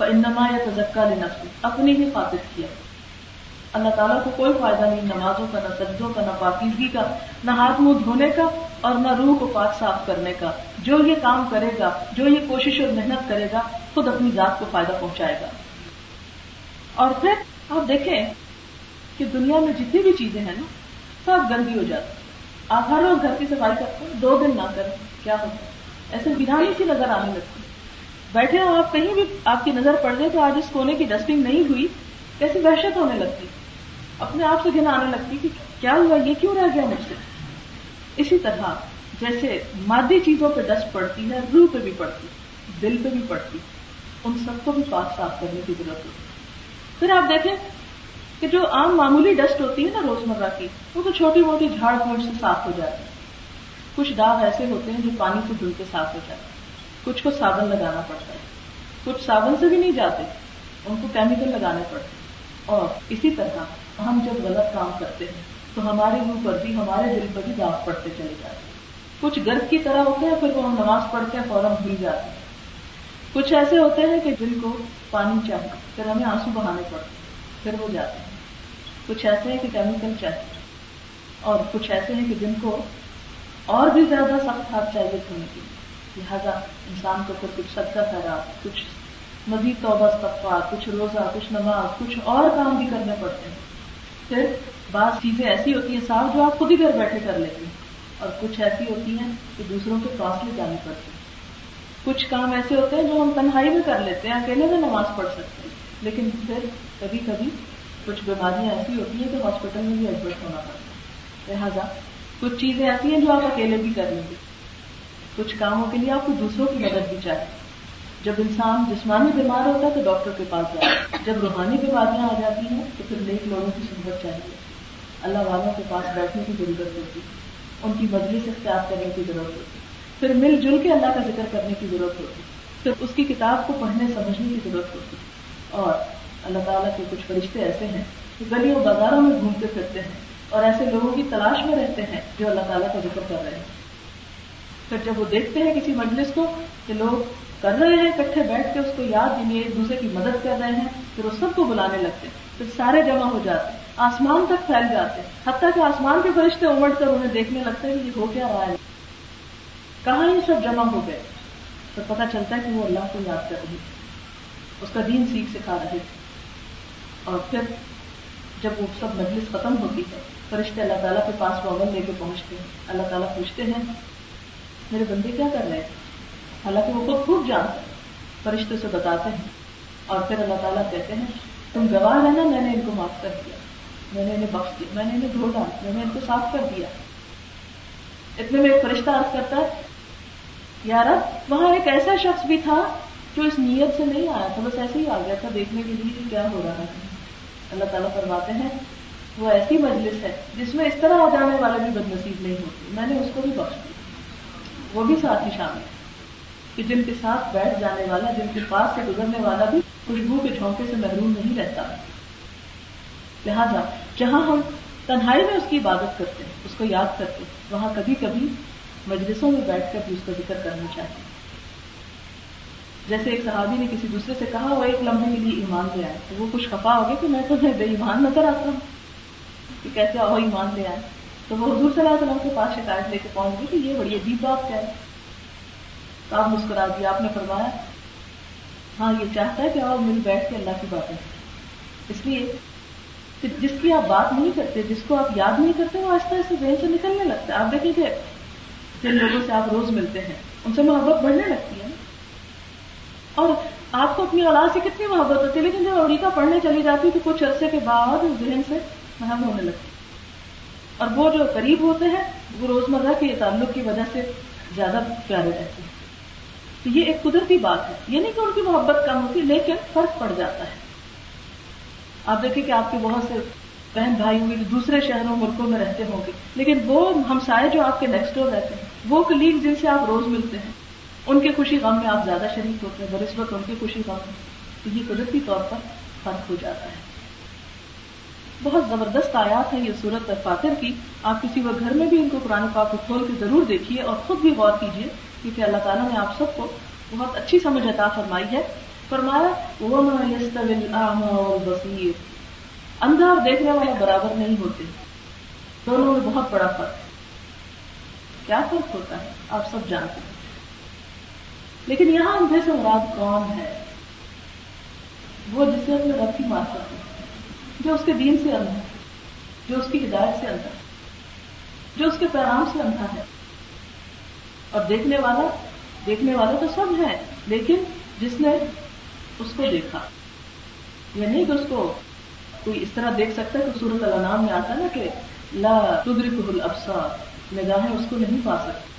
انما یا تزکا لینا اپنی ہی خاطر کیا۔ اللہ تعالیٰ کو کوئی فائدہ نہیں نمازوں کا، نہ سجدوں کا، نہ پاکیزگی کا، نہ ہاتھ منہ دھونے کا اور نہ روح کو پاک صاف کرنے کا۔ جو یہ کام کرے گا، جو یہ کوشش اور محنت کرے گا، خود اپنی ذات کو فائدہ پہنچائے گا۔ اور پھر آپ دیکھیں کہ دنیا میں جتنی بھی چیزیں ہیں نا، سب گندی ہو جاتی آپ ہر روز گھر کی صفائی کرتے ہیں، دو دن نہ کریں، کیا ہوتا ایسے ویرانی سی نظر آنے لگتی بیٹھے ہو آپ، کہیں بھی آپ کی نظر پڑ جائے تو آج اس کونے کی ڈسٹنگ نہیں ہوئی، کیسی وحشت ہونے لگتی اپنے آپ سے گن آنے لگتی کہ کیا ہوا، یہ کیوں رہ گیا مجھ سے؟ اسی طرح جیسے مادی چیزوں پہ ڈسٹ پڑتی ہے، روح پہ بھی پڑتی دل پہ بھی پڑتی ان سب کو بھی پاک صاف کرنے کی ضرورت ہوتی پھر آپ دیکھیں کہ جو عام معمولی ڈسٹ ہوتی ہے نا روزمرہ کی، وہ تو چھوٹی موٹی جھاڑ پھوٹ سے صاف ہو جاتی ہے۔ کچھ داغ ایسے ہوتے ہیں جو پانی سے دھل کے صاف ہو جاتے ہیں۔ کچھ کو صابن لگانا پڑتا ہے۔ کچھ صابن سے بھی نہیں جاتے، ان کو کیمیکل لگانے پڑتے اور اسی طرح ہم جب غلط کام کرتے ہیں، تو ہمارے منہ پر بھی، ہمارے دل پر بھی داغ پڑتے چلے جاتے ہیں۔ کچھ گرد کی طرح ہوتے ہیں، پھر وہ ہم نماز پڑھتے ہیں، فوراً بھول جاتے ہیں۔ کچھ ایسے ہوتے ہیں کہ جن کو پانی چاہیے، پھر ہمیں آنسو بہانے پڑتے پھر وہ جاتے ہیں۔ کچھ ایسے ہیں کہ کیمیکل چاہیے اور کچھ ایسے ہیں کہ جن کو اور بھی زیادہ سخت ہاتھ چاہیے دھونے کے لہٰذا انسان کو پھر کچھ صدقہ کرا، کچھ مزید توبہ صفا کچھ روزہ، کچھ نماز، کچھ اور کام بھی کرنے پڑتے ہیں۔ پھر بعض چیزیں ایسی ہوتی ہیں صاف جو آپ خود ہی گھر بیٹھے کر لیتے ہیں اور کچھ ایسی ہوتی ہیں کہ دوسروں کے فاصلے جانے پڑتے ہیں۔ کچھ کام ایسے ہوتے ہیں جو ہم تنہائی میں کر لیتے ہیں، اکیلے میں نماز پڑھ سکتے ہیں، لیکن پھر کبھی کبھی کچھ بیماریاں ایسی ہوتی ہیں کہ ہاسپٹل میں بھی ایڈمٹ ہونا پڑتا ہے۔ لہٰذا کچھ چیزیں ایسی ہیں جو آپ اکیلے بھی کر لیں گے۔ کچھ کاموں کے لیے آپ کو دوسروں کی مدد بھی چاہیے۔ جب انسان جسمانی بیمار ہوتا ہے تو ڈاکٹر کے پاس جائے جب روحانی بیماریاں آ جاتی ہیں تو پھر نیک لوگوں کی سہولت چاہیے۔ اللہ والوں کے پاس بیٹھنے کی ضرورت ہوتی ہے۔ ان کی سے اختیار کرنے کی ضرورت ہوتی پھر مل جل کے اللہ کا ذکر کرنے کی ضرورت ہوتی پھر اس کی کتاب کو پڑھنے، سمجھنے کی ضرورت ہوتی اور اللہ تعالیٰ کے کچھ فرشتے ایسے ہیں کہ گلیوں بازاروں میں گھومتے پھرتے ہیں اور ایسے لوگوں کی تلاش میں رہتے ہیں جو اللہ تعالیٰ کا ذکر کر رہے ہیں۔ پھر جب وہ دیکھتے ہیں کسی مجلس کو کہ لوگ کر رہے ہیں، اکٹھے بیٹھ کے اس کو یاد دینی ایک دوسرے کی مدد کر رہے ہیں، پھر وہ سب کو بلانے لگتے ہیں۔ پھر سارے جمع ہو جاتے آسمان تک پھیل جاتے حتیٰ کہ آسمان کے فرشتے امڑ کر انہیں دیکھنے لگتے ہیں کہ یہ ہو کیا رہا ہے۔ کہاں یہ سب جمع ہو گئے؟ تو پتہ چلتا ہے کہ وہ اللہ کو یاد کر رہی اس کا دین سیکھ سکھا رہے تھے اور پھر جب وہ سب مجلس ختم ہوتی ہے، فرشتے اللہ تعالیٰ کے پاس وہ لے کے پہنچتے ہیں۔ اللہ تعالیٰ پوچھتے ہیں، میرے بندے کیا کر رہے ہیں؟ حالانکہ وہ خود خوب جانتے ہیں، فرشتے سے بتاتے ہیں۔ اور پھر اللہ تعالیٰ کہتے ہیں، تم گواہ رہنا میں نے ان کو معاف کر دیا۔ میں نے انہیں بخش دیا۔ میں نے انہیں دھو ڈالا میں نے ان کو صاف کر دیا۔ اتنے میں ایک فرشتہ عرض کرتا ہے یار وہاں ایک ایسا شخص بھی تھا جو اس نیت سے نہیں آیا تھا، بس ایسے ہی آ گیا تھا، دیکھنے کے لیے کہ کیا ہو رہا ہے اللہ تعالیٰ فرماتے ہیں، وہ ایسی مجلس ہے جس میں اس طرح آ جانے والے بھی بد نصیب نہیں ہوتے۔ میں نے اس کو بھی بخش دیا۔ وہ بھی ساتھ ہی شامل کہ جن کے ساتھ بیٹھ جانے والا، جن کے پاس سے گزرنے والا بھی خوشبو کے جھونکے سے محروم نہیں رہتا۔ لہذا، جہاں ہم تنہائی میں اس کی عبادت کرتے ہیں، اس کو یاد کرتے ہیں، وہاں کبھی کبھی مجلسوں میں بیٹھ کر بھی اس کا ذکر کرنا چاہتے جیسے ایک صحابی نے کسی دوسرے سے کہا، وہ ایک لمحے کے لیے ایمان لے آئے۔ تو وہ کچھ خفا ہو گیا کہ میں تو بے ایمان نظر آتا ہوں۔ کہ کیسے آؤ ایمان لے آئے۔ تو وہ حضور صلی اللہ علیہ وسلم کے پاس شکایت لے کے پہنچ گئی کہ یہ بڑی عجیب بات کیا ہے تو آپ مسکرا دیا آپ نے فرمایا ہاں یہ چاہتا ہے کہ آؤ مل بیٹھ کے اللہ کی باتیں اس لیے کہ جس کی آپ بات نہیں کرتے، جس کو آپ یاد نہیں کرتے، وہ آہستہ آہستہ ذہن سے نکلنے لگتا ہے۔ آپ دیکھیں کہ جن لوگوں سے آپ روز ملتے ہیں، ان سے محبت بڑھنے لگتی ہے۔ اور آپ کو اپنی اولاد سے کتنی محبت ہوتی ہے، لیکن جب امریکہ پڑھنے چلی جاتی تو کچھ عرصے کے بعد ذہن سے محب ہونے لگتی اور وہ جو قریب ہوتے ہیں، وہ روزمرہ کے تعلق کی وجہ سے زیادہ پیارے رہتے ہیں۔ تو یہ ایک قدرتی بات ہے۔ یہ نہیں کہ ان کی محبت کم ہوتی، لیکن فرق پڑ جاتا ہے۔ آپ دیکھیں کہ آپ کے بہت سے بہن بھائی ہوں گے جو دوسرے شہروں، ملکوں میں رہتے ہوں گے، لیکن وہ ہمسائے جو آپ کے نیکسٹ ڈور رہتے ہیں، وہ کلیگ جن سے آپ روز ملتے ہیں ان کے خوشی غم میں آپ زیادہ شریک ہوتے ہیں برسبت ان کی خوشی غم میں تو یہ قدرتی طور پر فرق ہو جاتا ہے۔ بہت زبردست آیات ہے یہ صورت فاتر کی۔ آپ کسی وہ گھر میں بھی ان کو قرآن پاک کو کھول کے ضرور دیکھیے اور خود بھی غور کیجیے، کیونکہ اللہ تعالیٰ نے آپ سب کو بہت اچھی سمجھ عطا فرمائی ہے۔ فرمایا وہ بصیر اندھا اور دیکھنے والے برابر نہیں ہوتے۔ دونوں میں بہت بڑا فرق۔ کیا فرق ہوتا ہے؟ آپ سب جانتے ہیں۔ لیکن یہاں اندھے سے مراد کون ہے، وہ جسے اپنے رب کی بات کرتے ہیں جو اس کے دین سے اندھا ہے، جو اس کی ہدایت سے اندھا ہے، جو اس کے پیغام سے اندھا ہے۔ اور دیکھنے والا، دیکھنے والے تو سب ہیں لیکن جس نے اس کو دیکھا یا نہیں کہ اس کو کوئی اس طرح دیکھ سکتا ہے کہ سورت الانام میں آتا نا کہ لا تدرک الابصار نگاہیں اس کو نہیں پا سکتی۔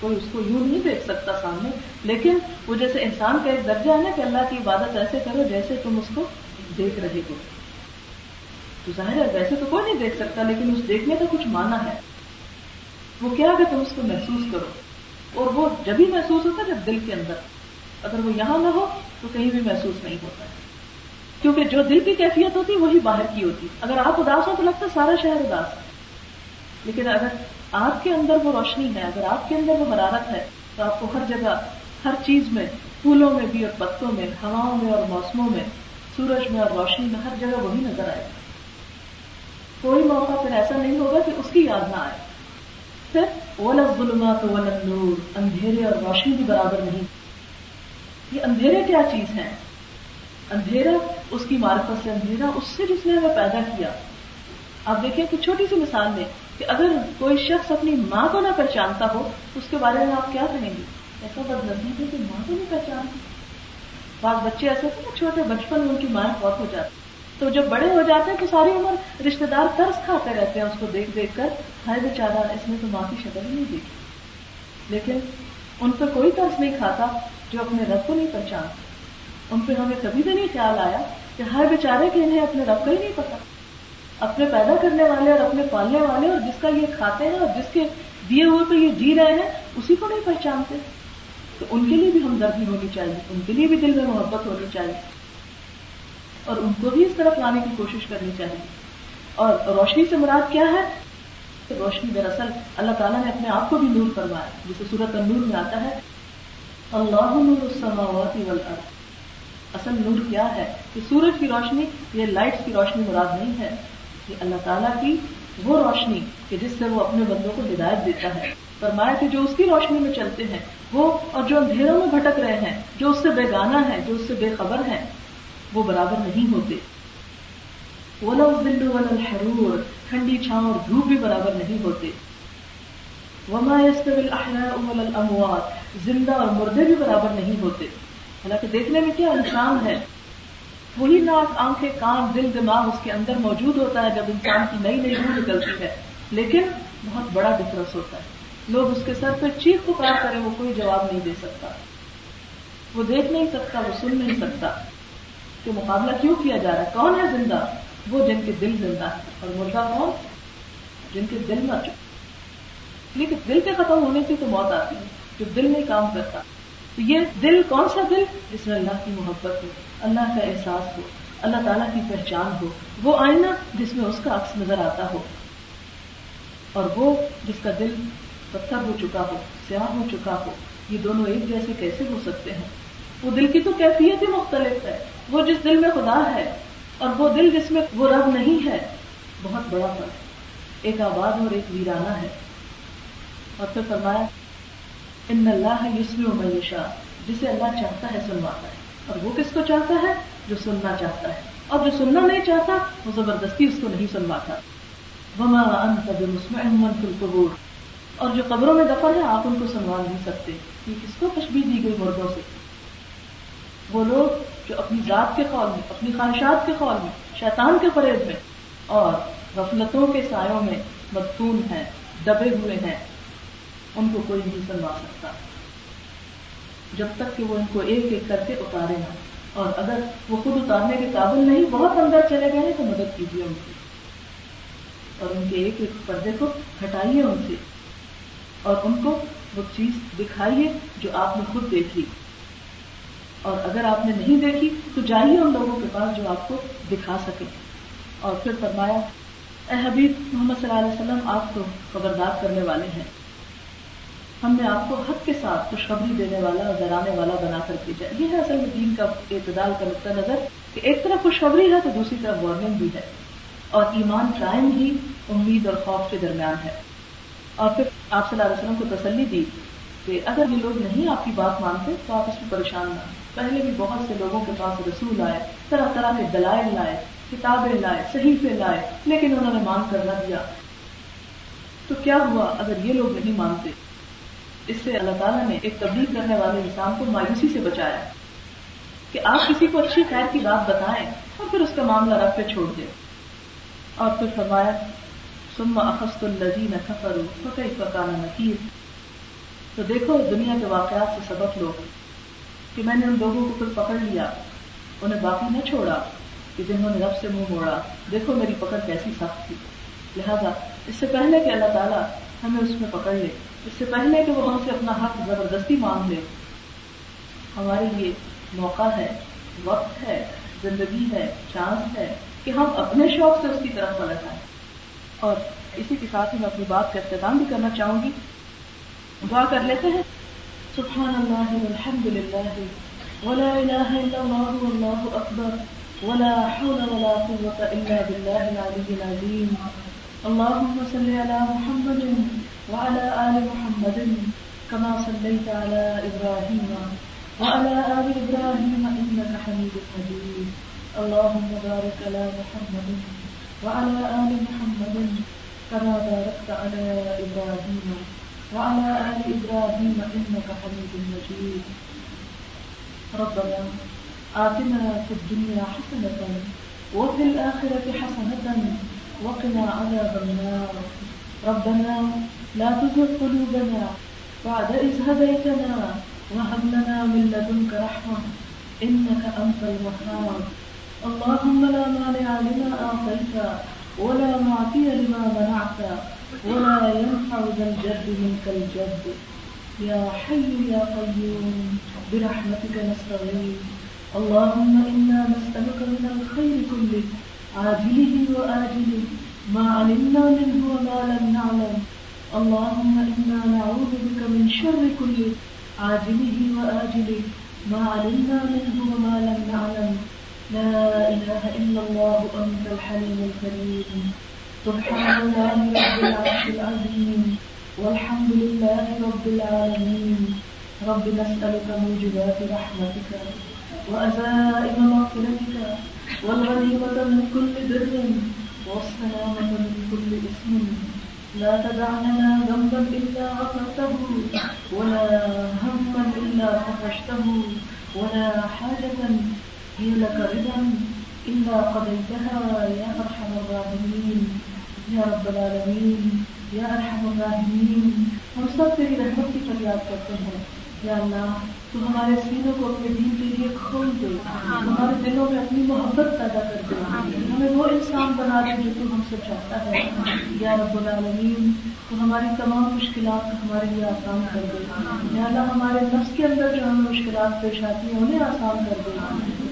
کوئی اس کو یوں نہیں دیکھ سکتا سامنے۔ لیکن وہ جیسے انسان کا ایک درجہ ہے نا کہ اللہ کی عبادت ایسے کرو جیسے تم اس کو دیکھ رہے ہو۔ تو ظاہر ہے ویسے تو کوئی نہیں دیکھ سکتا، لیکن اس دیکھنے کا کچھ مانا ہے۔ وہ کیا کہ تم اس کو محسوس کرو۔ اور وہ جب ہی محسوس ہوتا ہے، جب دل کے اندر۔ اگر وہ یہاں نہ ہو، تو کہیں بھی محسوس نہیں ہوتا۔ ہے کیونکہ جو دل کی کیفیت ہوتی، وہی باہر کی ہوتی۔ اگر آپ اداس ہو تو لگتا سارا شہر اداس لیکن اگر آپ کے اندر وہ روشنی ہے، اگر آپ کے اندر وہ حرارت ہے، تو آپ کو ہر جگہ، ہر چیز میں، پھولوں میں بھی اور پتوں میں، ہواؤں میں اور موسموں میں، سورج میں اور روشنی میں، ہر جگہ وہی نظر آئے گا۔ کوئی موقع پھر ایسا نہیں ہوگا کہ اس کی یاد نہ آئے۔ پھر وہ لفظ ظلمات نور اندھیرے اور روشنی بھی برابر نہیں۔ یہ اندھیرے کیا چیز ہیں؟ اندھیرا، اس کی معرفت سے اندھیرا، اس سے جس نے ہمیں پیدا کیا۔ آپ دیکھیں کہ چھوٹی سی مثال میں کہ اگر کوئی شخص اپنی ماں کو نہ پہچانتا ہو، تو اس کے بارے میں آپ کیا کہیں گے؟ ایسا بد نصیب ہے کہ ماں کو نہیں پہچانتی بعض بچے ایسے تھے نا، چھوٹے بچپن میں ان کی ماں بہت ہو جاتی تو جب بڑے ہو جاتے ہیں تو ساری عمر رشتے دار ترس کھاتے رہتے ہیں اس کو دیکھ دیکھ کر۔ ہر بیچارہ، اس میں تو ماں کی شکل نہیں دیکھی۔ لیکن ان پہ کوئی ترس نہیں کھاتا جو اپنے رب کو نہیں پہچانتا۔ ان پہ ہمیں کبھی بھی نہیں خیال آیا کہ ہر بیچارے کے انہیں اپنے رب کا ہی نہیں پتا۔ اپنے پیدا کرنے والے اور اپنے پالنے والے اور جس کا یہ کھاتے ہیں اور جس کے دیے ہوئے پہ یہ جی رہے ہیں، اسی کو نہیں پہچانتے۔ تو ان کے لیے بھی ہمدردی ہونی چاہیے، ان کے لیے بھی دل میں محبت ہونی چاہیے۔ اور ان کو بھی اس طرف لانے کی کوشش کرنی چاہیے۔ اور روشنی سے مراد کیا ہے؟ روشنی دراصل اللہ تعالیٰ نے اپنے آپ کو بھی نور کروایا جسے صورت النور میں آتا ہے۔ اللہ نور السماوات والارض۔ اصل نور کیا ہے؟ کہ سورج کی روشنی، یہ لائٹس کی روشنی مراد نہیں ہے۔ کہ اللہ تعالیٰ کی وہ روشنی کہ جس سے وہ اپنے بندوں کو ہدایت دیتا ہے۔ فرمایا کہ جو اس کی روشنی میں چلتے ہیں، وہ اور جو اندھیروں میں بھٹک رہے ہیں، جو اس سے بے گانا ہے جو اس سے بے خبر ہے وہ برابر نہیں ہوتے۔ الحرور، ٹھنڈی چھاؤں اور دھوپ بھی برابر نہیں ہوتے۔ وما الاموات زندہ اور مردے بھی برابر نہیں ہوتے۔ حالانکہ دیکھنے میں کیا انسان ہے وہی ناک آنکھیں کان دل دماغ اس کے اندر موجود ہوتا ہے جب انسان کی نئی نئی روح نکلتی ہے۔ لیکن بہت بڑا ڈفرنس ہوتا ہے۔ لوگ اس کے سر پہ چیخ پکار کریں وہ کوئی جواب نہیں دے سکتا۔ وہ دیکھ نہیں سکتا، وہ سن نہیں سکتا کہ مقابلہ کیوں کیا جا رہا ہے؟ کون ہے زندہ؟ وہ جن کے دل زندہ ہے اور مردہ کون؟ جن کے دل نہ چکے لیکن دل کے ختم ہونے سے تو موت آتی ہے۔ جو دل نہیں کام کرتا تو یہ دل کون سا دل؟ جس میں اللہ کی محبت ہو، اللہ کا احساس ہو، اللہ تعالیٰ کی پہچان ہو، وہ آئینہ جس میں اس کا عکس نظر آتا ہو۔ اور وہ جس کا دل پتھر ہو چکا ہو، سیاہ ہو چکا ہو، یہ دونوں ایک جیسے کیسے ہو سکتے ہیں؟ وہ دل کی تو کیفیت ہی مختلف ہے وہ جس دل میں خدا ہے اور وہ دل جس میں وہ رب نہیں ہے، بہت بڑا فرق ایک آباد اور ایک ویرانہ ہے۔ اور پھر فرمایا ان اللہ یسم و میشا جسے اللہ چاہتا ہے سنواتا ہے۔ اور وہ کس کو چاہتا ہے؟ جو سننا چاہتا ہے۔ اور جو سننا نہیں چاہتا، وہ زبردستی اس کو نہیں سنواتا۔ وما انت بمسمع من فی القبور۔ اور جو قبروں میں دفن ہے، آپ ان کو سنوا نہیں سکتے۔ یہ کس کو تشبیح دی گئی مردوں سے؟ وہ لوگ جو اپنی ذات کے قول میں، اپنی خواہشات کے قول میں، شیطان کے فریب میں اور غفلتوں کے سایوں میں مدفون ہیں، دبے ہوئے ہیں۔ ان کو کوئی نہیں سنوا سکتا۔ جب تک کہ وہ ان کو ایک ایک کر کے اتارے نا اور اگر وہ خود اتارنے کے قابل نہیں، بہت اندر چلے گئے تو مدد کیجیے ان کی اور ان کے ایک ایک پردے کو ہٹائیے ان سے۔ اور ان کو وہ چیز دکھائیے جو آپ نے خود دیکھی۔ اور اگر آپ نے نہیں دیکھی، تو جائیے ان لوگوں کے پاس جو آپ کو دکھا سکے اور پھر فرمایا، اے حبیب محمد صلی اللہ علیہ وسلم، آپ کو خبردار کرنے والے ہیں۔ ہم نے آپ کو حق کے ساتھ خوشخبری دینے والا اور ڈرانے والا بنا کر بھیجا یہ ہے اصل میں دین کا اعتدال کا نقطۂ نظر کہ ایک طرف خوشخبری ہے تو دوسری طرف وارننگ بھی ہے۔ اور ایمان قائم ہی امید اور خوف کے درمیان ہے۔ اور پھر آپ صلی اللہ علیہ وسلم کو تسلی دی کہ اگر یہ لوگ نہیں آپ کی بات مانتے تو آپ اس میں پریشان نہ پہلے بھی بہت سے لوگوں کے پاس رسول آئے، طرح طرح کے دلائل لائے، کتابیں لائے، صحیفے لائے، لیکن انہوں نے مان کر نہ دیا۔ تو کیا ہوا اگر یہ لوگ نہیں مانتے؟ اس سے اللہ تعالیٰ نے ایک تبدیل کرنے والے انسان کو مایوسی سے بچایا کہ آپ کسی کو اچھی خیر کی بات بتائیں اور پھر اس کا معاملہ رب پہ چھوڑ دیں۔ اور پھر فرمایا سما اخست الزین خفر فقی فقان نقیر تو دیکھو، دنیا کے واقعات سے سبق لو کہ میں نے ان لوگوں کو پھر پکڑ لیا، انہیں باقی نہ چھوڑا کہ جنہوں نے رب سے منہ موڑا۔ دیکھو میری پکڑ کیسی سخت تھی۔ لہذا، اس سے پہلے کہ اللہ تعالیٰ ہمیں اس میں پکڑ لے اس سے پہلے کہ وہ ہم سے اپنا حق زبردستی مانگ لے، ہمارے لیے موقع ہے، وقت ہے، زندگی ہے چانس ہے، کہ ہم اپنے شوق سے اس کی طرف پلٹ آئیں اور اسی کے ساتھ ہی میں اپنی بات کا اختتام بھی کرنا چاہوں گی۔ دعا کر لیتے ہیں۔ سبحان اللہ والحمد للہ۔ ولا الہ الا اللہ واللہ اکبر۔ ولا حول ولا قوة الا باللہ العلی العظیم۔ اللهم صل على محمد۔ وعلى آل محمد كما صليت على إبراهيم وعلى آل إبراهيم إنك حميد مجيد. اللهم بارك على محمد وعلى آل محمد كما باركت على إبراهيم وعلى آل إبراهيم إنك حميد مجيد. ربنا آتنا في الدنيا حسنة وفي الآخرة حسنة وقنا عذاب النار. ربنا لا تزغ قلوبنا بعد إذ هديتنا وهب لنا من لدنك رحمة إنك أنت الوهاب. اللهم لا مانع لما أعطيت ولا معطي لما منعت ولا ينفع ذا الجد منك الجد. يا حي يا قيوم، برحمتك نستغيث. اللهم إنا نسألك من الخير كله، عاجله وآجله، ما علمنا منه وما لم نعلم. اللهم إنا نعوذ بك من شر كله عاجله وآجله. ما علمنا منه وما لم نعلم. لا إله إلا الله، أنت الحليم الكريم سبحان الله رب العرش العظيم. والحمد لله رب العالمين. رب نسألك موجبات رحمتك وأزائم مغفرتك والغنيمة من كل بر والسلامة من كل اسم. لا تدع لنا ذنبا إلا غفرته، ولا هما إلا فرجته ولا حاجة هي لك رضا إلا قضيتها، يا أرحم الراحمين، يا رب العالمين، يا أرحم الراحمين. ہم سب تیری رحمت کی فریاد کرتے ہیں یا اللہ تو ہمارے سینوں کو اپنے دین کے لیے کھول دے ہمارے دلوں میں اپنی محبت پیدا کر دے ہمیں وہ انسان بنا دے جو تو ہم سے چاہتا ہے۔ یا رب العالمین تو ہماری تمام مشکلات کو ہمارے لیے آسان کر دے یا اللہ ہمارے نفس کے اندر جو ہمیں مشکلات پیش آتی ہیں انہیں آسان کر دے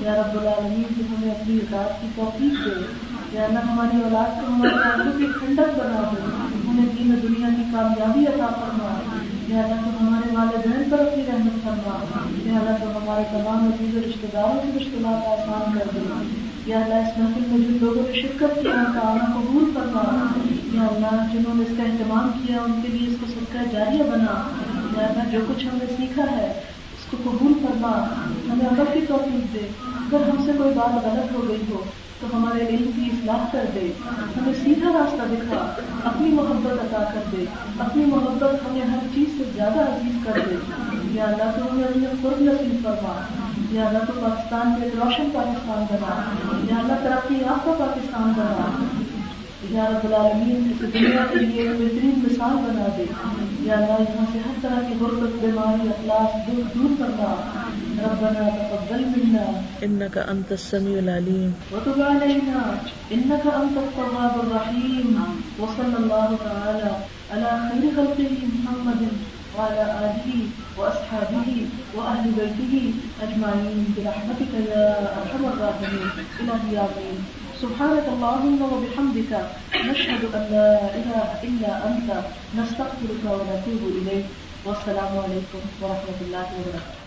یا رب العالمین تو ہمیں اپنی اطاعت کی توفیق دے۔ یا اللہ ہماری اولاد کو ہمارے تعلق کی ٹھنڈک بنا دے۔ ہمیں دین دنیا کی کامیابی عطا فرما۔ یا اللہ تو ہمارے والدین پر اپنی رحمت فرما یا اللہ تو ہمارے تمام عزیز رشتے داروں کی مشکلات آسان کر دے یا اللہ اس محفل میں جن لوگوں نے شرکت کیا ان کا آنا قبول فرما یا اللہ جنہوں نے اس کا اہتمام کیا، ان کے لیے اس کو سب کا جاریہ بنا۔ یا اللہ جو کچھ ہم نے سیکھا ہے، اس کو قبول فرما۔ ہمیں ادب کی توفیق دے، اگر ہم سے کوئی بات غلط ہو گئی ہو تو ہمارے علم کی اصلاح کر دے۔ ہمیں سیدھا راستہ دکھا، اپنی محبت عطا کر دے۔ اپنی محبت ہمیں ہر چیز سے زیادہ عزیز کر دے۔ یا اللہ تو ہمیں اپنے خود نصیب فرما۔ یا اللہ تو پاکستان میں روشن پاکستان بنا۔ یا اللہ ترقی یافتہ پاکستان بنا۔ یا رب العالمین دنیا کے لیے بہترین مثال بنا دے یا اللہ یہاں سے ہر طرح کی غربت بیماری اخلاق دور دور کرنا۔ ربنا تقبل منا۔ انك انت السميع العليم وتب علينا انك انت التواب الرحيم وصلى الله تعالى على خير خلقه محمد وعلى آله وأصحابه وأهل بيته أجمعين برحمتك يا أرحم الراحمين إلهي آمين سبحانك اللهم وبحمدك، نشهد أن لا إله إلا أنت، نستغفرك ونتوب إليك. والسلام عليكم ورحمة الله وبركاته.